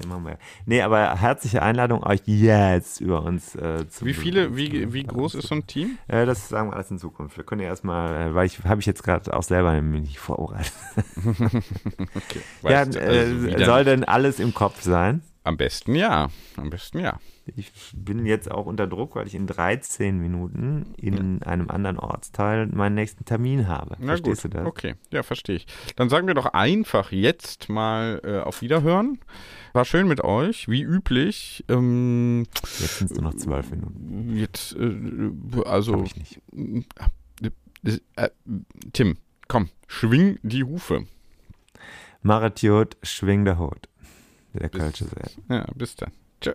Den machen wir. ja. Nee, aber herzliche Einladung, euch jetzt über uns äh, zu Wie viele, wie, wie groß ist so ein Team? Äh, das sagen wir alles in Zukunft. Wir können ja erstmal, äh, weil ich habe ich jetzt gerade auch selber nicht vorbereitet. Okay. Ja, äh, also soll denn alles im Kopf sein? Am besten ja. Am besten ja. Ich bin jetzt auch unter Druck, weil ich in 13 Minuten in einem anderen Ortsteil meinen nächsten Termin habe. Na Verstehst gut, du das? okay, ja, verstehe ich. Dann sagen wir doch einfach jetzt mal äh, auf Wiederhören. War schön mit euch, wie üblich. Ähm, Jetzt sind es nur noch 12 Minuten. jetzt, äh, also, Hab ich nicht. äh, äh, Tim, komm, schwing die Hufe. Maratiot, schwing der Hut. Der Kölsche. Ja, bis dann. Tschö.